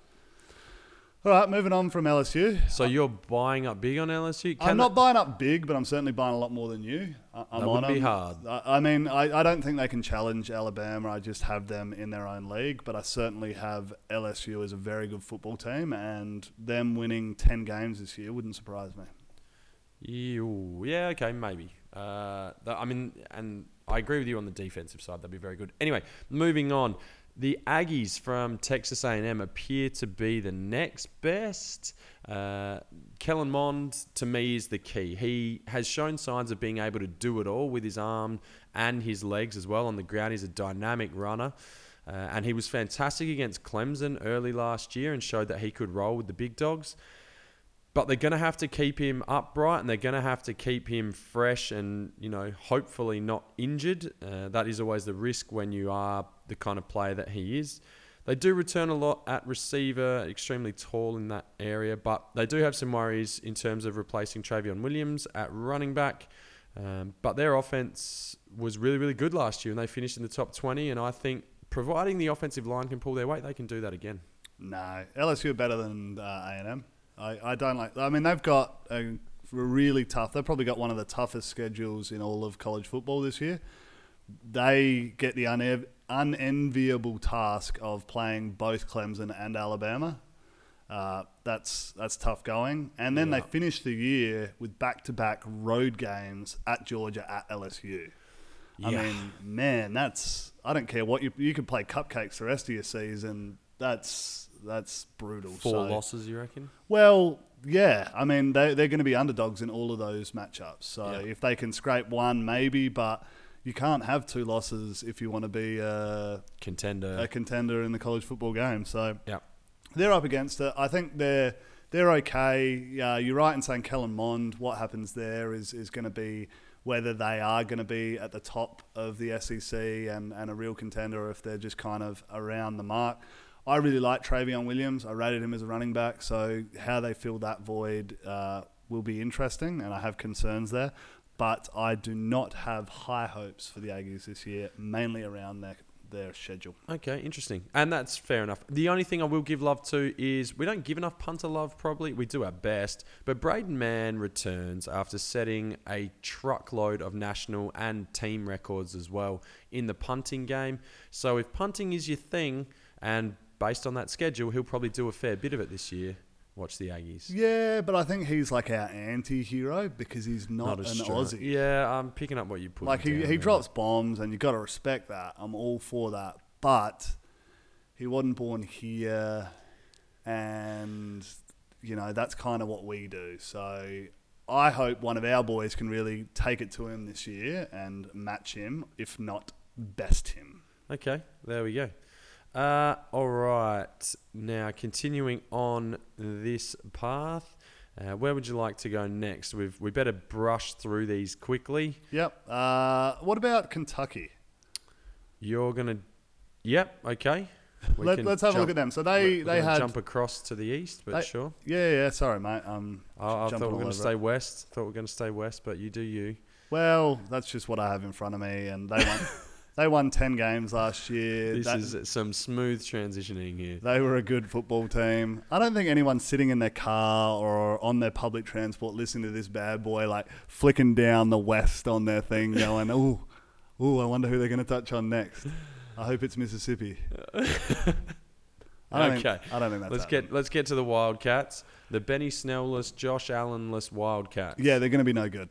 All right, moving on from LSU. So you're buying up big on LSU? I'm not buying up big, but I'm certainly buying a lot more than you. I, I'm That wouldn't be them. hard. I, I mean, I, I don't think they can challenge Alabama. I just have them in their own league, but I certainly have LSU as a very good football team, and them winning 10 games this year wouldn't surprise me. Ew. Yeah, okay, maybe. Uh, th- I mean, and I agree with you on the defensive side. That'd be very good. Anyway, moving on. The Aggies from Texas A&M appear to be the next best. Uh, Kellen Mond, to me, is the key. He has shown signs of being able to do it all with his arm and his legs as well on the ground. He's a dynamic runner. Uh, and he was fantastic against Clemson early last year and showed that he could roll with the big dogs but they're going to have to keep him upright and they're going to have to keep him fresh and you know hopefully not injured uh, that is always the risk when you are the kind of player that he is they do return a lot at receiver extremely tall in that area but they do have some worries in terms of replacing Trayveon Williams at running back um, but their offense was really really good last year and they finished in the top 20 and I think providing the offensive line can pull their weight they can do that again No, LSU are better than uh, A&M. I, I don't like. I mean, they've got a really tough. They've probably got one of the toughest schedules in all of college football this year. They get the une- unenviable task of playing both Clemson and Alabama. Uh, that's that's tough going, and then Yeah. they finish the year with back-to-back road games at Georgia at LSU. I mean, man, that's I don't care what you you could play cupcakes the rest of your season. That's that's brutal. four So- losses you reckon Well, yeah. I mean, they they're going to be underdogs in all of those matchups. So Yeah. if they can scrape one, maybe, but you can't have two losses if you want to be a, contender a contender in the college football game. So yeah they're up against it. I think they're they're okay. Uh, you're right in saying Kellen Mond. What happens there is is going to be whether they are going to be at the top of the SEC and, and a real contender, or if they're just kind of around the mark. I really like Trayveon Williams. I rated him as a running back, so how they fill that void uh, will be interesting, and I have concerns there. But I do not have high hopes for the Aggies this year, mainly around their their schedule. Okay, interesting. And that's fair enough. The only thing I will give love to is we don't give enough punter love, probably. We do our best. But Braden Mann returns after setting a truckload of national and team records as well in the punting game. So if punting is your thing, and based on that schedule, he'll probably do a fair bit of it this year. Watch the Aggies. Yeah, but I think he's like our anti-hero because he's not, an strong. Aussie. Yeah, I'm picking up what you put. Like he, down he there. drops bombs, and you got to respect that. I'm all for that, but He wasn't born here, and you know that's kind of what we do. So I hope one of our boys can really take it to him this year and match him, if not best him. Okay, there we go. Uh, all right. Now, continuing on this path, uh, where would you like to go next? We've we better brush through these quickly. Yep. Uh, what about Kentucky? You're gonna. Yep. Okay. We Let, can us have a look at them. So they we're they gonna had jump across to the east, but they- sure. yeah yeah. Sorry mate. Um, I, I thought we were going to stay west. Thought we were going to stay west, but you do you. Well, that's just what I have in front of me, and they won. they won ten games last year. This That- is some smooth transitioning here. They were a good football team. I don't think anyone's sitting in their car or on their public transport listening to this bad boy like flicking down the west on their thing, going, "Ooh, ooh, I wonder who they're going to touch on next." I hope it's Mississippi. I don't Okay. think, I don't think that's Let's get let's get to the Wildcats. The Benny Snellless, Josh Allenless Wildcats. Yeah, they're going to be no good.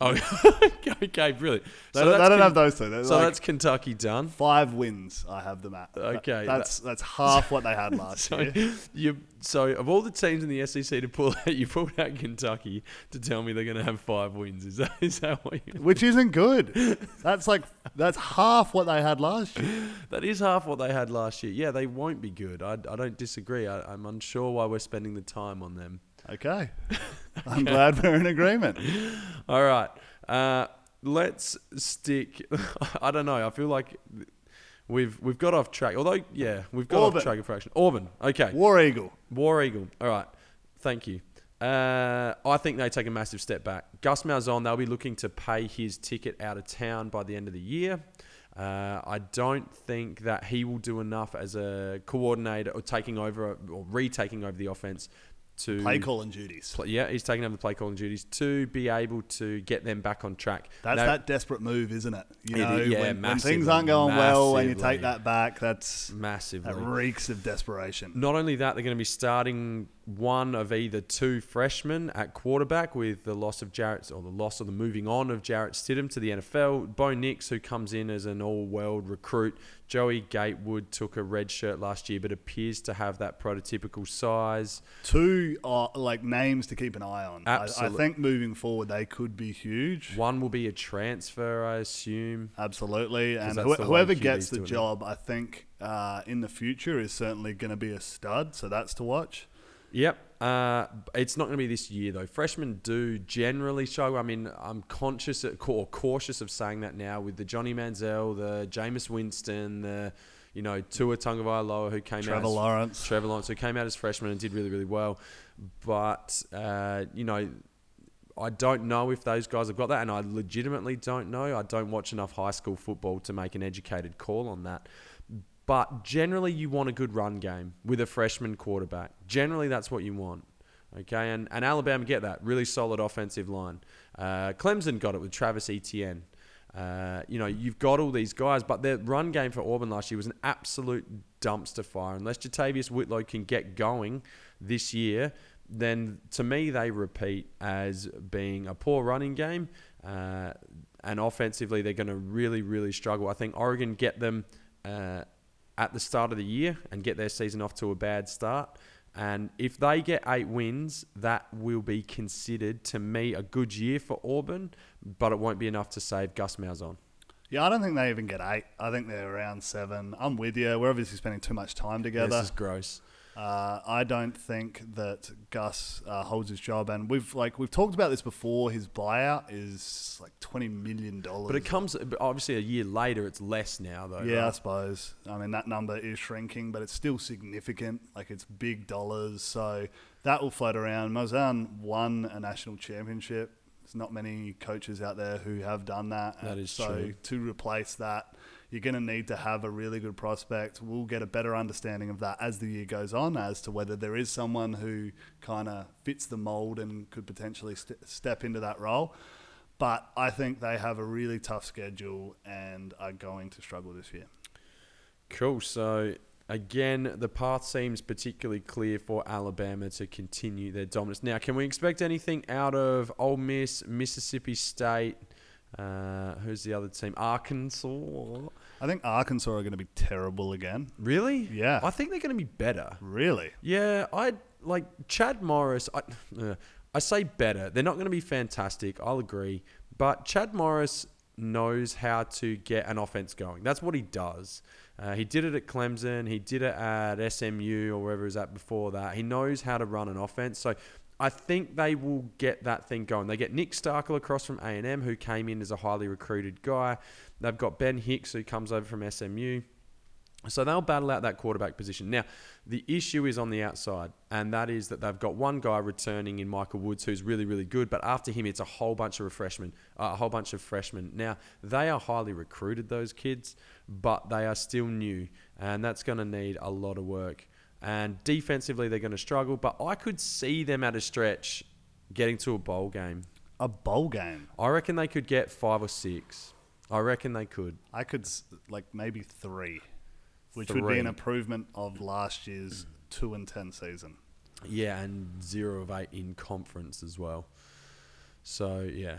Oh, okay, brilliant. They, So don't, they don't Ken- have those two. They're So like that's Kentucky done. five wins. I have them at. Okay, that's that's half what they had last So year. you so of all the teams in the SEC to pull out, you pulled out Kentucky to tell me they're going to have five wins. Is that is that what you? Which isn't good. That's like that's half what they had last year. That is half what they had last year. Yeah, they won't be good. I, I don't disagree. I, I'm unsure why we're spending the time on them. Okay. I'm glad we're in agreement. All right. Uh, let's stick. I don't know. I feel like we've we've got off track. Although, yeah, we've got Auburn. off track of fraction. Auburn. Okay. War Eagle. War Eagle. All right. Thank you. Uh, I think they take a massive step back. Gus Malzahn, they'll be looking to pay his ticket out of town by the end of the year. Uh, I don't think that he will do enough as a coordinator or taking over or retaking over the offense to Play calling duties. Pl- Yeah, he's taking over the play calling duties to be able to get them back on track. That's Now- that desperate move, isn't it? You know, yeah, when, when things aren't going well and you take that back, that's massively. that reeks of desperation. Not only that, they're going to be starting one of either two freshmen at quarterback with the loss of Jarrett or the loss of the moving on of Jarrett Stidham to the NFL. Bo Nix, who comes in as an all-world recruit. Joey Gatewood took a red shirt last year, but appears to have that prototypical size. Two are like names to keep an eye on. I, I think moving forward they could be huge. One will be a transfer, I assume. Absolutely, and that's who- the way whoever gets the do it job, I think uh, in the future is certainly going to be a stud. So that's to watch. Yep. Uh, it's not going to be this year though. Freshmen do generally show. I mean, I'm conscious or cautious of saying that now with the Johnny Manziel, the Jameis Winston, the you know Tua Tagovailoa who came Trevor out as, Lawrence. Trevor Lawrence who came out as freshman and did really really well. But uh, you know, I don't know if those guys have got that, and I legitimately don't know. I don't watch enough high school football to make an educated call on that. But generally, you want a good run game with a freshman quarterback. Generally, that's what you want. Okay, and, and Alabama get that really solid offensive line. Uh, Clemson got it with Travis Etienne. Uh, you know, you've got all these guys, but their run game for Auburn last year was an absolute dumpster fire. Unless JaTarvious Whitlow can get going this year, then to me they repeat as being a poor running game, uh, and offensively they're going to really, really struggle. I think Oregon get them uh, at the start of the year and get their season off to a bad start. And if they get eight wins, that will be considered to me a good year for Auburn, but it won't be enough to save Gus Malzahn. Yeah, I don't think they even get eight. I think they're around seven. I'm with you. We're obviously spending too much time together. This is gross. Uh, I don't think that Gus uh, holds his job, and we've like we've talked about this before. His buyout is like twenty million dollars. But it comes obviously a year later. It's less now though. Yeah, I suppose. I mean, that number is shrinking, but it's still significant. Like, it's big dollars. So that will float around. Malzahn won a national championship. There's not many coaches out there who have done that. That is so true. to replace that, you're going to need to have a really good prospect. We'll get a better understanding of that as the year goes on as to whether there is someone who kind of fits the mold and could potentially st- step into that role. But I think they have a really tough schedule and are going to struggle this year. Cool. So again, the path seems particularly clear for Alabama to continue their dominance. Now, can we expect anything out of Ole Miss, Mississippi State, Uh, who's the other team? Arkansas. I think Arkansas are going to be terrible again. Really? Yeah. I think they're going to be better. Really? Yeah, I like Chad Morris. I, uh, I say better. They're not going to be fantastic. I'll agree. But Chad Morris knows how to get an offense going. That's what he does. Uh, he did it at Clemson. He did it at SMU or wherever he was at before that. He knows how to run an offense. So I think they will get that thing going. They get Nick Starkel across from A&M, who came in as a highly recruited guy. They've got Ben Hicks, who comes over from SMU. So they'll battle out that quarterback position. Now, the issue is on the outside, and that is that they've got one guy returning in Michael Woods who's really, really good, but after him, it's a whole bunch of freshmen. Uh, a whole bunch of freshmen. Now, they are highly recruited, those kids, but they are still new, and that's going to need a lot of work. And defensively, they're going to struggle, but I could see them at a stretch getting to a bowl game. A bowl game. I reckon they could get five or six. I reckon they could. I could like maybe three, which would be an improvement of last year's two and ten season. Yeah, and zero of eight in conference as well. So yeah,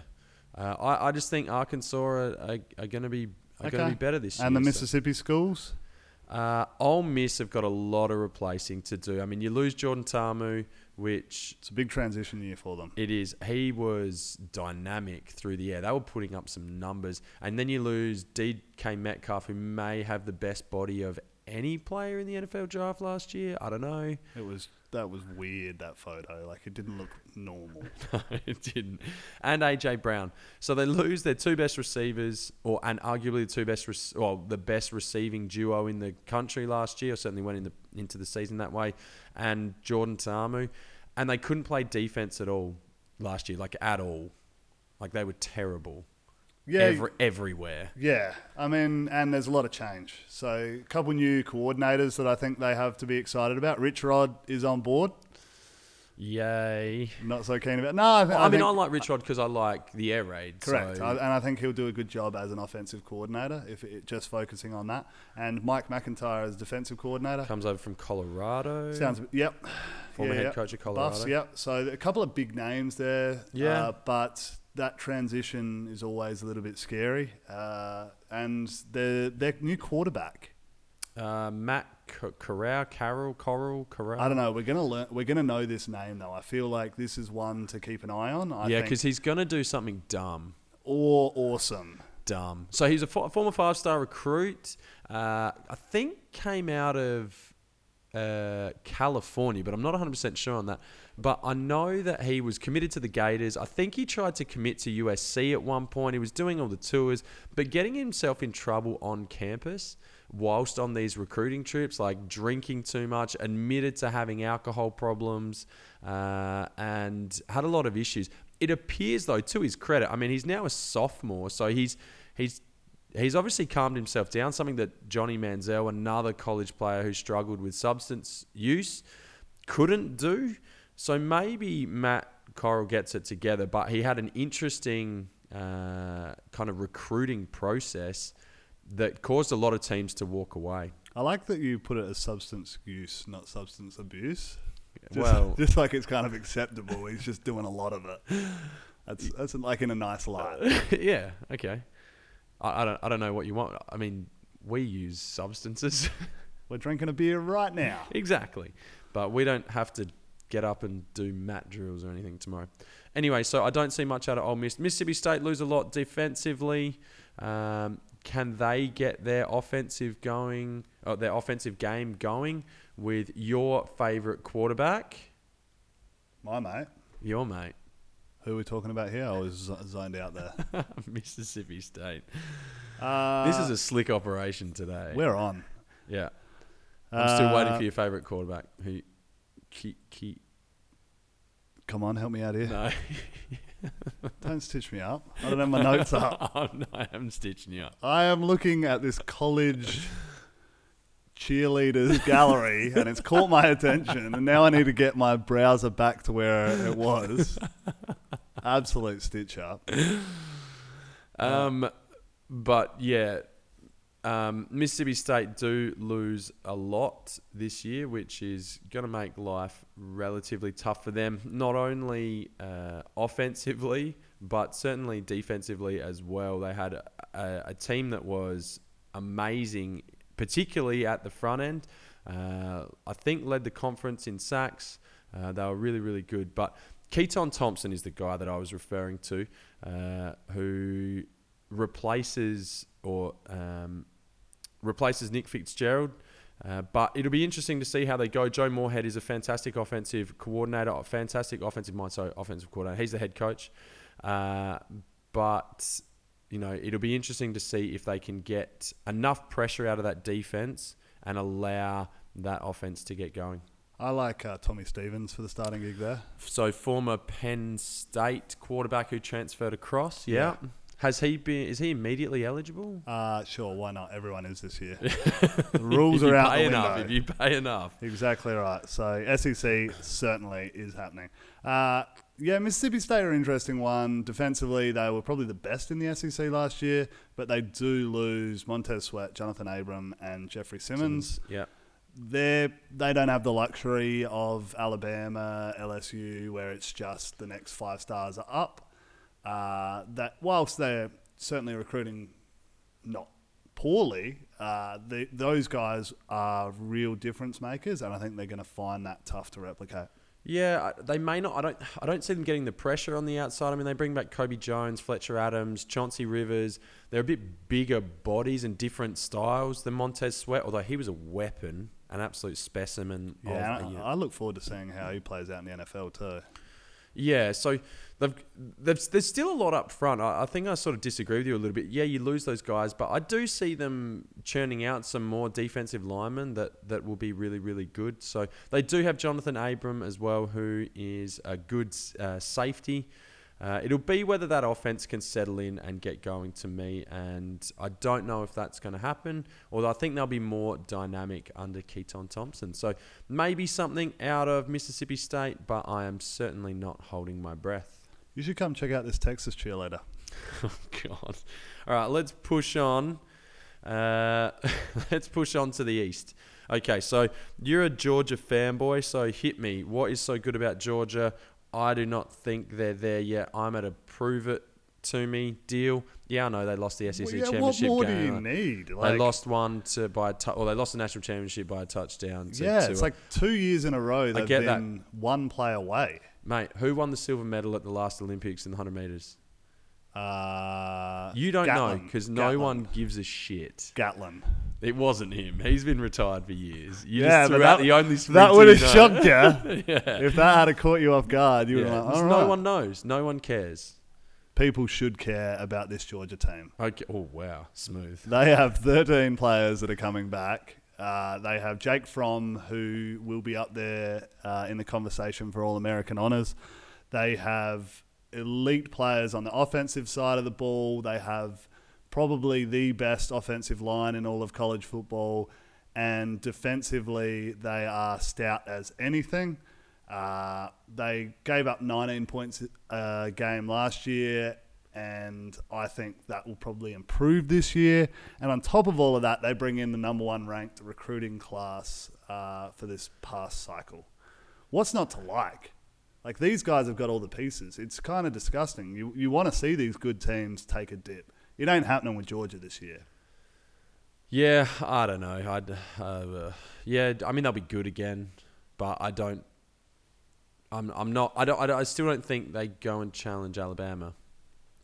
uh, I I just think Arkansas are, are, are going to be are going to be better this year. And the so- Mississippi schools. Uh, Ole Miss have got a lot of replacing to do. I mean, you lose Jordan Ta'amu, which It's a big transition year for them. it is. He was dynamic through the air. They were putting up some numbers, and then you lose DK Metcalf, who may have the best body of any player in the NFL draft last year. I don't know. It was that was weird that photo. Like it didn't look normal. it didn't. And AJ Brown. So they lose their two best receivers, or and arguably the two best, rec- well, the best receiving duo in the country last year. Or certainly went in the, into the season that way. And Jordan Ta'amu, and they couldn't play defense at all last year, like at all. Like they were terrible. Yeah, Every, everywhere. yeah. I mean, and there's a lot of change. So a couple new coordinators that I think they have to be excited about. Rich Rod is on board. Yay. Not so keen about. No, I, th- I, I mean, think, I like Rich Rod because I like the air raid. correct, so- I, and I think he'll do a good job as an offensive coordinator if it, just focusing on that. And Mike MacIntyre as defensive coordinator. comes over from Colorado. Sounds yep. former Yeah, head yeah. coach of Colorado. Buffs, yep. So a couple of big names there. Yeah. Uh, but that transition is always a little bit scary. Uh, and the their new quarterback. Uh, Matt Corral, Carroll, Coral, Corral. I don't know. We're gonna learn. We're gonna know this name though. I feel like this is one to keep an eye on. I yeah, because he's gonna do something dumb, or awesome. dumb. So he's a fo- former five-star recruit. Uh, I think came out of uh, California, but I'm not 100% sure on that. But I know that he was committed to the Gators. I think he tried to commit to USC at one point. He was doing all the tours, but getting himself in trouble on campus whilst on these recruiting trips, like drinking too much, admitted to having alcohol problems, uh, and had a lot of issues. It appears, though, to his credit, I mean, he's now a sophomore, so he's he's he's obviously calmed himself down. Something that Johnny Manziel, another college player who struggled with substance use, couldn't do. So maybe Matt Coral gets it together, but he had an interesting uh, kind of recruiting process that caused a lot of teams to walk away. I like that you put it as substance use, not substance abuse. Just, well, just like it's kind of acceptable. He's just doing a lot of it. That's that's like in a nice light. yeah, okay. I, I don't I don't know what you want. I mean, we use substances. We're drinking a beer right now. Exactly. But we don't have to get up and do mat drills or anything tomorrow. Anyway, so I don't see much out of Ole Miss. Mississippi State lose a lot defensively. Um, can they get their offensive going, or their offensive game going with your favorite quarterback, My mate. your mate, Who are we talking about here? I was zoned out there. Mississippi State? Uh, this is a slick operation today. we're on. Yeah, I'm still waiting Uh, for your favorite quarterback. Who? Come on, help me out here. no. Don't stitch me up. I don't have my notes up. oh no, I am stitching you up. I am looking at this college cheerleaders gallery and it's caught my attention and now I need to get my browser back to where it was. Absolute stitch up. Um, but yeah, um, Mississippi State do lose a lot this year, which is going to make life relatively tough for them. Not only uh, offensively, but certainly defensively as well. They had a, a, team that was amazing, particularly at the front end. Uh, I think led the conference in sacks. Uh, they were really, really good. But Keytaon Thompson is the guy that I was referring to, uh, who replaces or um, replaces Nick Fitzgerald. Uh, but it'll be interesting to see how they go. Joe Moorhead is a fantastic offensive coordinator, a fantastic offensive mind, so offensive coordinator. He's the head coach. Uh, but you know, it'll be interesting to see if they can get enough pressure out of that defense and allow that offense to get going. I like uh, Tommy Stevens for the starting gig there. So former Penn State quarterback who transferred across. Yeah. yeah. Has he been? Is he immediately eligible? Uh, sure. Why not? Everyone is this year. the rules are out the window. Enough, if you pay enough. Exactly right. So SEC certainly is happening. Uh, yeah, Mississippi State are an interesting one. Defensively, they were probably the best in the SEC last year, but they do lose Montez Sweat, Jonathan Abram, and Jeffery Simmons. Simmons. Yeah they they don't have the luxury of Alabama, LSU, where it's just the next five stars are up. Uh, that whilst they're certainly recruiting not poorly, uh, the, those guys are real difference makers, and I think they're going to find that tough to replicate. Yeah, they may not. I don't. I don't see them getting the pressure on the outside. I mean, they bring back Kobe Jones, Fletcher Adams, Chauncey Rivers. They're a bit bigger bodies and different styles than Montez Sweat, although he was a weapon, an absolute specimen. Yeah, of, I, I look forward to seeing how he plays out in the NFL too. Yeah, so they've, they've, there's still a lot up front. I, I, think I sort of disagree with you a little bit. Yeah, you lose those guys, but I do see them churning out some more defensive linemen that, that will be really, really good. So they do have Jonathan Abram as well, who is a good uh, safety. Uh, it'll be whether that offense can settle in and get going to me, and I don't know if that's going to happen. Although I think they'll be more dynamic under Keytaon Thompson, so maybe something out of Mississippi State, but I am certainly not holding my breath. You should come check out this Texas cheerleader. oh God! All right, let's push on. Uh, let's push on to the east. Okay, so you're a Georgia fanboy, so hit me. What is so good about Georgia? I do not think they're there yet. I'm at a prove it to me deal. Yeah, I know they lost the SEC well, yeah, championship what more game. do you need? Like, they lost one to by a tu- or they lost the national championship by a touchdown. To, yeah, to it's a, like two years in a row. They've been that. one play away. Mate, who won the silver medal at the last Olympics in the hundred meters? Uh, you don't Gatlin. know because no one gives a shit. Gatlin. It wasn't him. He's been retired for years. You yeah, but that, the only that would have shocked you. yeah. If that had caught you off guard, you yeah. would have like, No one knows. No one cares. People should care about this Georgia team. Okay. Oh wow, smooth. They have 13 players that are coming back. Uh, they have Jake Fromm, who will be up there uh, in the conversation for All American honors. They have elite players on the offensive side of the ball. They have probably the best offensive line in all of college football, and defensively they are stout as anything. Uh, they gave up 19 points a game last year, and I think that will probably improve this year. And on top of all of that, they bring in the number one ranked recruiting class uh, for this past cycle. What's not to like? Like these guys have got all the pieces. It's kind of disgusting. You you want to see these good teams take a dip. It ain't happening with Georgia this year. Yeah, I don't know. I'd, uh, yeah, I mean they'll be good again, but I don't. I'm, I'm not. I don't. I, don't, I still don't think they go and challenge Alabama.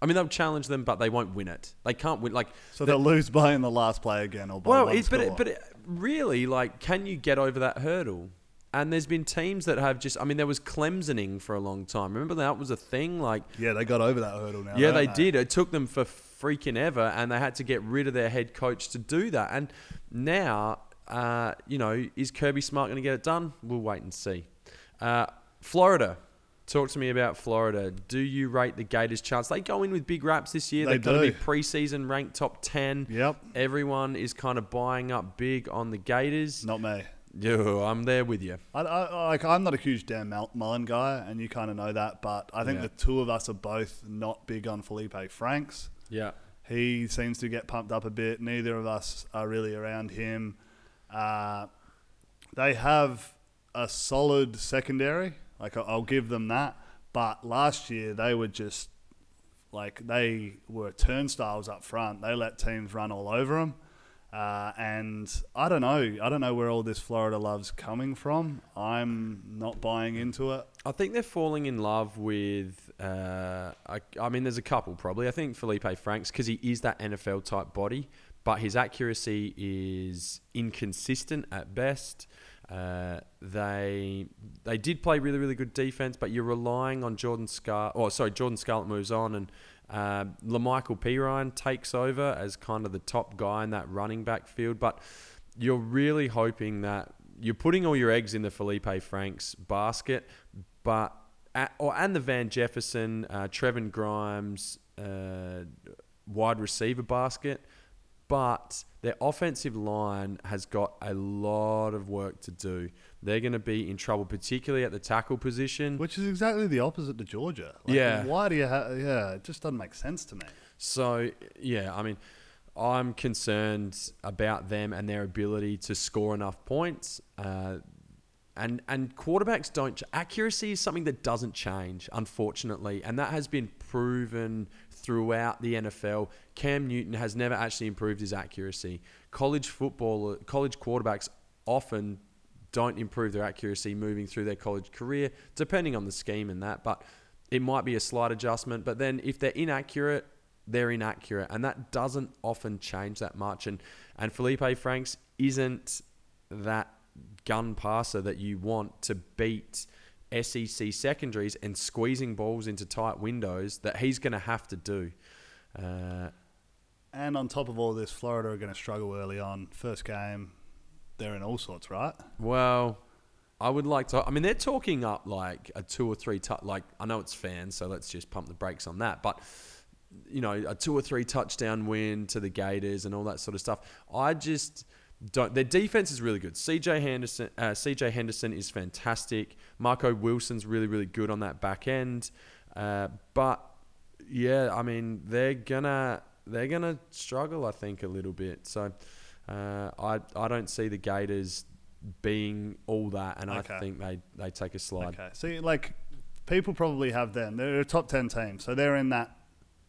I mean, they'll challenge them, but they won't win it. They can't win. Like, so they'll lose by in the last play again, or by well, one it, but it, but it, really, like, can you get over that hurdle? And there's been teams that have just, I mean, there was Clemsoning for a long time. Remember that was a thing? Like, yeah, they got over that hurdle now. Yeah, they, they, did. It took them for freaking ever, and they had to get rid of their head coach to do that. And now, uh, you know, is Kirby Smart going to get it done? We'll wait and see. Uh, Florida. Talk to me about Florida. Do you rate the Gators' chance? They go in with big raps this year. They They're going to be preseason ranked top 10. Yep. Everyone is kind of buying up big on the Gators. Not me. Yeah, I'm there with you. I, I, like, I'm not a huge Dan Mullen guy, and you kind of know that, but I think yeah. the two of us are both not big on Felipe Franks. Yeah. He seems to get pumped up a bit. Neither of us are really around him. Uh, they have a solid secondary. Like I'll give them that. But last year they were just Like they were turnstiles up front. They let teams run all over them. Uh, and I don't know. I don't know where all this Florida love's coming from. I'm not buying into it. I think they're falling in love with. Uh, I, I mean, there's a couple probably. I think Felipe Franks because he is that NFL type body, but his accuracy is inconsistent at best. Uh, they they did play really really good defense, but you're relying on Jordan Scar. Oh, sorry, Jordan Scarlett moves on, and uh, Lamical Perine takes over as kind of the top guy in that running back field. But you're really hoping that you're putting all your eggs in the Felipe Franks basket, but at, or and the Van Jefferson, uh, Trevon Grimes uh, wide receiver basket but their offensive line has got a lot of work to do. They're going to be in trouble, particularly at the tackle position. Which is exactly the opposite to Georgia. Like, Yeah. Why do you have? Yeah, it just doesn't make sense to me. So, yeah, I mean, I'm concerned about them and their ability to score enough points. Uh, and and quarterbacks don't ch- accuracy is something that doesn't change, unfortunately, and that has been proven throughout the NFL. Cam Newton has never actually improved his accuracy. College football, college quarterbacks often don't improve their accuracy moving through their college career, depending on the scheme and that. But it might be a slight adjustment. But then if they're inaccurate, they're inaccurate, and that doesn't often change that much. And and Felipe Franks isn't that gun passer that you want to beat SEC secondaries and squeezing balls into tight windows that he's going to have to do. Uh, And on top of all this, Florida are going to struggle early on. First game, they're in all sorts, right? Well, I would like to. I mean, they're talking up like a two or three. Tu- like I know it's fans, so let's just pump the brakes on that. But you know, a two or three touchdown win to the Gators and all that sort of stuff. I just don't. Their defense is really good. CJ Henderson, uh, CJ Henderson is fantastic. Marco Wilson's really, really good on that back end. Uh, but yeah, I mean, they're gonna they're gonna struggle. I think a little bit. So uh, I I don't see the Gators being all that, and Okay. I think they they take a slide. Okay. See, like people probably have them. They're a top ten team, so they're in that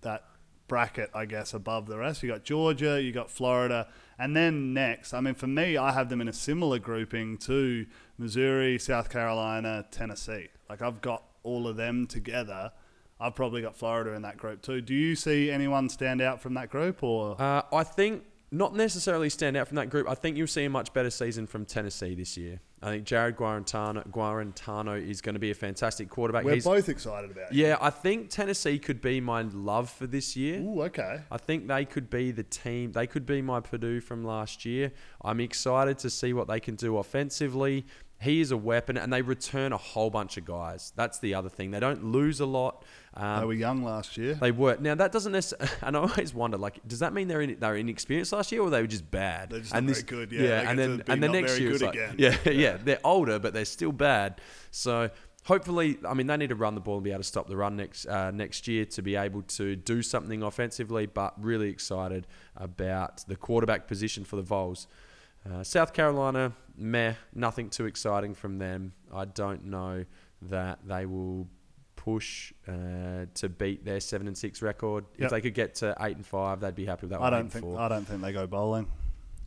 that bracket, I guess, above the rest. You got Georgia, you got Florida, and then next. I mean, for me, I have them in a similar grouping to Missouri, South Carolina, Tennessee. Like I've got all of them together. I've probably got Florida in that group too. Do you see anyone stand out from that group, or Uh, I think not necessarily stand out from that group. I think you'll see a much better season from Tennessee this year. I think Jarrett Guarantano, Guarantano is going to be a fantastic quarterback. we're He's- both excited about? it. yeah, I think Tennessee could be my love for this year. Ooh, okay. I think they could be the team. They could be my Purdue from last year. I'm excited to see what they can do offensively. He is a weapon, and they return a whole bunch of guys. That's the other thing. They don't lose a lot. Um, they were young last year. they were. Now that doesn't necessarily. And I always wonder, like, does that mean they're in, they were inexperienced last year, or they were just bad? They're just and not very good, yeah. They and then and not next year, like, again. yeah, yeah, they're older, but they're still bad. So hopefully, I mean, they need to run the ball and be able to stop the run next uh, next year to be able to do something offensively. But really excited about the quarterback position for the Vols. Uh, South Carolina, meh, nothing too exciting from them. I don't know that they will push uh, to beat their seven and six record. Yep. If they could get to eight and five, they'd be happy with that. I one, don't think. four. I don't think they go bowling.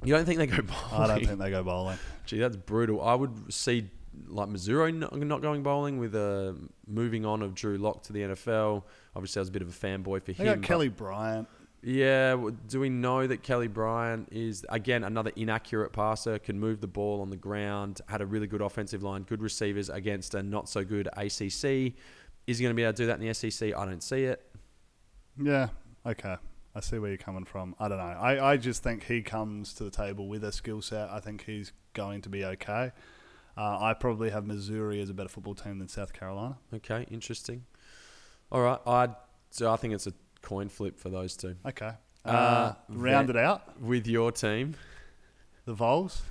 you don't think they go bowling? I don't think they go bowling. Gee, that's brutal. I would see like Missouri not, not going bowling with a moving on of Drew Lock to the NFL. Obviously, I was a bit of a fanboy for They him. got Kelly Bryant. Yeah, do we know that Kelly Bryant is again another inaccurate passer, can move the ball on the ground, had a really good offensive line, good receivers against a not so good ACC. Is he going to be able to do that in the SEC? I don't see it. Yeah. Okay. I see where you're coming from. I don't know. I, I just think he comes to the table with a skill set. I think he's going to be okay. Uh, I probably have Missouri as a better football team than South Carolina. Okay, interesting. All right, I so I think it's a coin flip for those two. Okay. Uh, Uh, round it out. With your team, The Vols.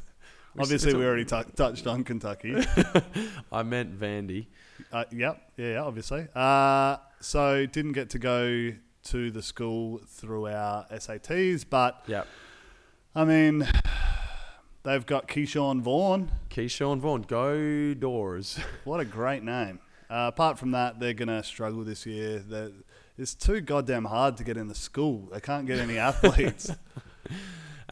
Obviously, we already tou touched on Kentucky. I meant Vandy. uh, yep. Yeah, yeah, obviously. Uh, so, didn't get to go to the school through our SATs, but Yep. I mean, they've got Ke'Shawn Vaughn. Ke'Shawn Vaughn, go doors. What a great name. Uh, apart from that, they're going to struggle this year. They're, it's too goddamn hard to get into school. They can't get any athletes.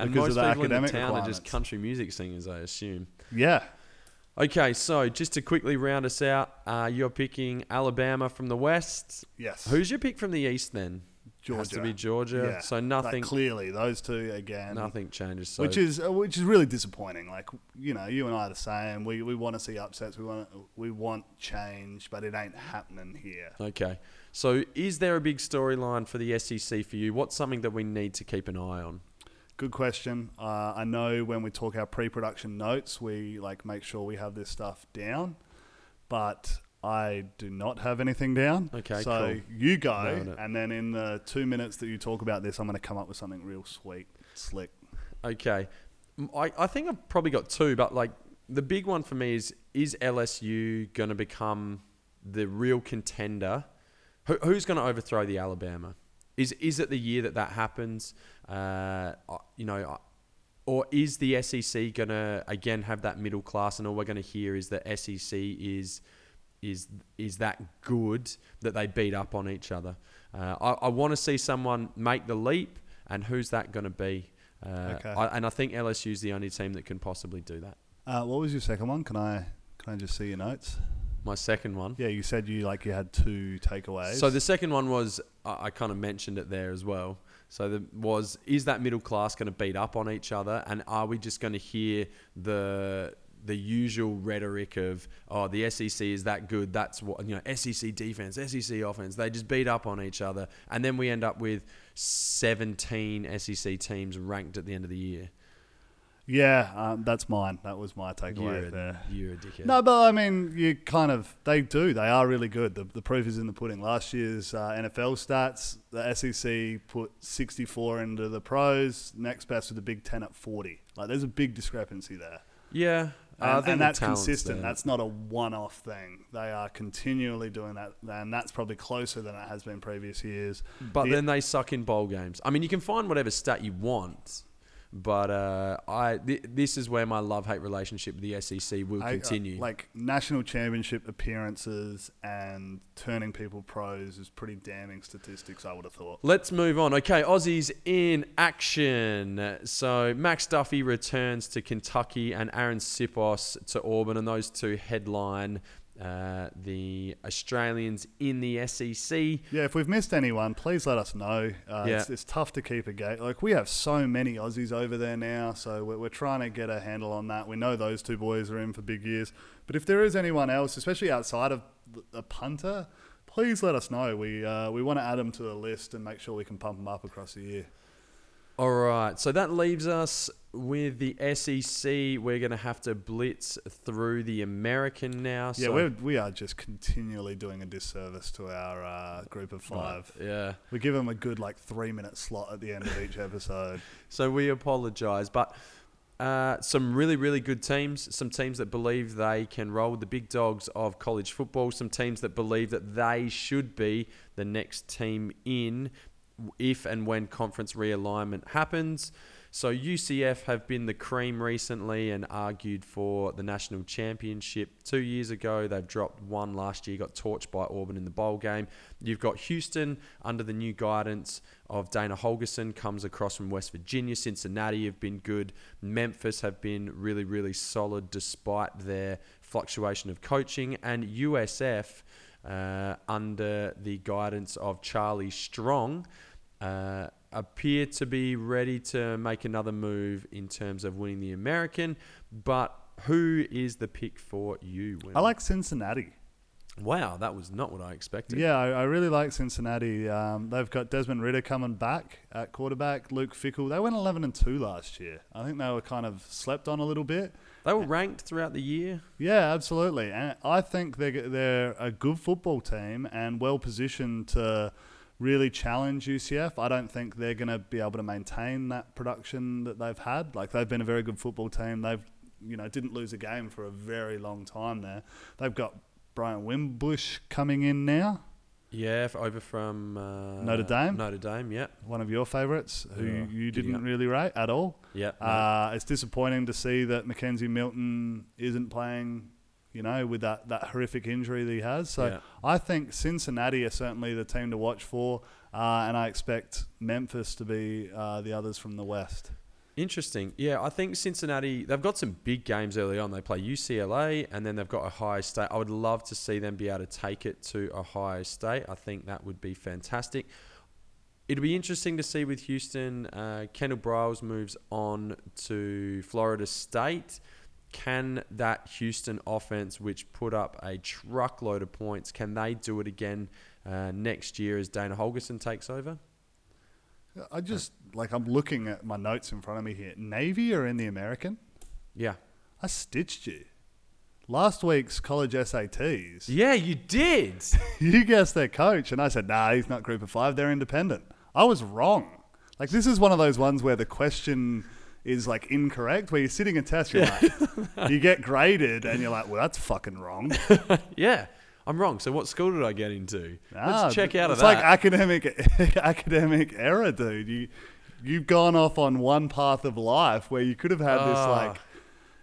And Because most of the people in the town are just country music singers, I assume. yeah, Okay, so just to quickly round us out, uh, you're picking Alabama from the west. yes. Who's your pick from the east then? Georgia? Has to be Georgia. Yeah, So Like, nothing, clearly, those two again. nothing changes. So which is uh, which is really disappointing. Like you know, you and I are the same. We we want to see upsets. We want we want change, but it ain't happening here. okay. So is there a big storyline for the SEC for you? What's something that we need to keep an eye on? Good question. Uh, I know when we talk our pre-production notes, we like make sure we have this stuff down, but I do not have anything down. Okay, so cool. you go, and then in the two minutes that you talk about this, I'm going to come up with something real sweet, slick. Okay. I, I think I've probably got two, but like the big one for me is is LSU going to become the real contender? Who, who's going to overthrow the Alabama? Is is it the year that that happens? Uh, you know, I- or is the SEC going to again have that middle class, and all we're going to hear is that SEC is is is that good that they beat up on each other? Uh, I, I want to see someone make the leap, and who's that going to be? Uh, Okay. I, and I think LSU is the only team that can possibly do that. Uh, what was your second one? Can I can I just see your notes? My second one. Yeah, you said you like you had two takeaways. So the second one was I, I kind of mentioned it there as well. So the was is that middle class going to beat up on each other, and are we just going to hear the the usual rhetoric of oh the SEC is that good that's what you know SEC defense SEC offense they just beat up on each other and then we end up with 17 SEC teams ranked at the end of the year yeah, um, that's mine. That was my takeaway you're, a, there. you're a dickhead No, but I mean, you kind of they do. They are really good. The, the proof is in the pudding. Last year's uh, NFL stats, the SEC put 64 into the pros. Next best with the Big Ten at 40. Like, there's a big discrepancy there, yeah Uh, and, and that's consistent. there. That's not a one-off thing. They are continually doing that, and that's probably closer than it has been previous years. But The- then they suck in bowl games. I mean, you can find whatever stat you want, but uh, I th- this is where my love hate relationship with the SEC will I- uh, continue. like national championship appearances and turning people pros is pretty damning statistics. I would have thought. Let's move on. Okay, Aussies in action. So Max Duffy returns to Kentucky and Arryn Siposs to Auburn, and those two headline uh, the Australians in the SEC. Yeah, if we've missed anyone, please let us know. Uh, Yeah. it's, it's tough to keep a gate. Like we have so many Aussies over there now, so we're, we're trying to get a handle on that. We know those two boys are in for big years, but if there is anyone else, especially outside of a punter, please let us know. We uh, we want to add them to the list and make sure we can pump them up across the year. All right, so that leaves us with the SEC. We're going to have to blitz through the American now. Yeah, so, we're, we are just continually doing a disservice to our uh, group of five. Yeah. We give them a good like three minute slot at the end of each episode. So we apologise, but uh, some really, really good teams. Some teams that believe they can roll with the big dogs of college football. Some teams that believe that they should be the next team in if and when conference realignment happens. So UCF have been the cream recently and argued for the national championship two years ago. They've dropped one last year, got torched by Auburn in the bowl game. You've got Houston under the new guidance of Dana Holgorsen, comes across from West Virginia. Cincinnati have been good. Memphis have been really, really solid despite their fluctuation of coaching. And USF, uh, under the guidance of Charlie Strong, uh, appear to be ready to make another move in terms of winning the American. But who is the pick for you? Will? I like Cincinnati. Wow, that was not what I expected. Yeah, I, I really like Cincinnati. Um, they've got Desmond Ridder coming back at quarterback. Luke Fickell. They went eleven and two last year. I think they were kind of slept on a little bit. They were ranked throughout the year. Yeah, absolutely. And I think they're they're a good football team and well positioned to really challenge UCF. I don't think they're going to be able to maintain that production that they've had. Like they've been a very good football team. They've you know didn't lose a game for a very long time there. They've got Brian Wimbush coming in now. Yeah, over from uh, Notre Dame? Notre Dame, yeah, one of your favourites, who Yeah, you didn't really rate at all. yeah. no. Uh, it's disappointing to see that McKenzie Milton isn't playing you know, with that, that horrific injury that he has. So Yeah. I think Cincinnati are certainly the team to watch for, uh, and I expect Memphis to be uh, the others from the West. Interesting. Yeah, I think Cincinnati, they've got some big games early on. They play UCLA and then they've got Ohio State. I would love to see them be able to take it to Ohio State. I think that would be fantastic. It'll be interesting to see with Houston. Uh, Kendall Briles moves on to Florida State. Can that Houston offense, which put up a truckload of points, can they do it again uh, next year as Dana Holgorsen takes over? I just, like, I'm looking at my notes in front of me here. Navy are in the American? Yeah. I stitched you. Last week's college SATs, Yeah, you did. you guessed their coach, and I said, nah, he's not group of five, they're independent. I was wrong. Like, this is one of those ones where the question is like incorrect, where you're sitting a test, you're like, you get graded, and you're like, well, that's fucking wrong. Yeah, I'm wrong. So what school did I get into? Ah, Let's check out of it's that. like academic academic error, dude. You you've gone off on one path of life where you could have had this Ah. like,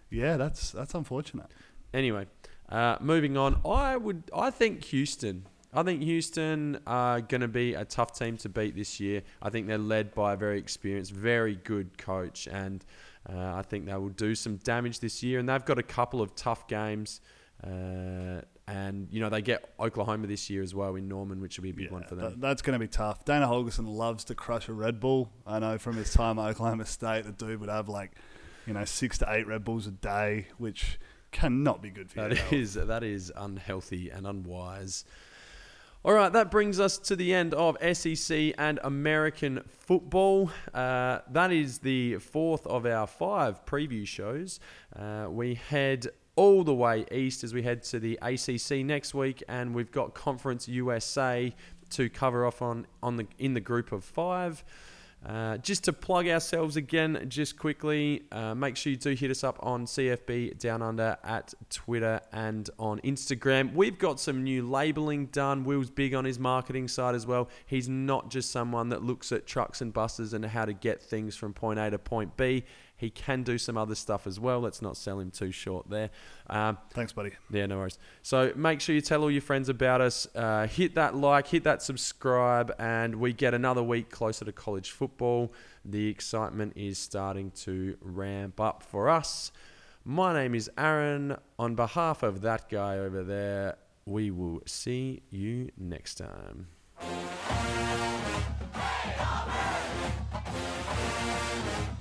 yeah, that's that's unfortunate. anyway, uh, moving on. I would. I think Houston. I think Houston are going to be a tough team to beat this year. I think they're led by a very experienced, very good coach, and uh, I think they will do some damage this year. And they've got a couple of tough games. Uh, and you know they get Oklahoma this year as well in Norman, which will be a big one for them. That's going to be tough. Dana Holgorsen loves to crush a Red Bull. I know from his time at Oklahoma State, the dude would have like, you know, six to eight Red Bulls a day, which cannot be good for That your health. is that is unhealthy and unwise. All right, that brings us to the end of SEC and American football. Uh, that is the fourth of our five preview shows. Uh, we head all the way east as we head to the ACC next week, and we've got Conference USA to cover off on on the in the group of five. Uh, just to plug ourselves again, just quickly, uh, make sure you do hit us up on CFB Down Under at Twitter and on Instagram. We've got some new labeling done. Will's big on his marketing side as well. He's not just someone that looks at trucks and buses and how to get things from point A to point B. He can do some other stuff as well. Let's not sell him too short there. Um, Thanks, buddy. yeah, no worries. So make sure you tell all your friends about us. Uh, hit that like, hit that subscribe, and we get another week closer to college football. The excitement is starting to ramp up for us. My name is Aaron. On behalf of that guy over there, we will see you next time. Hey,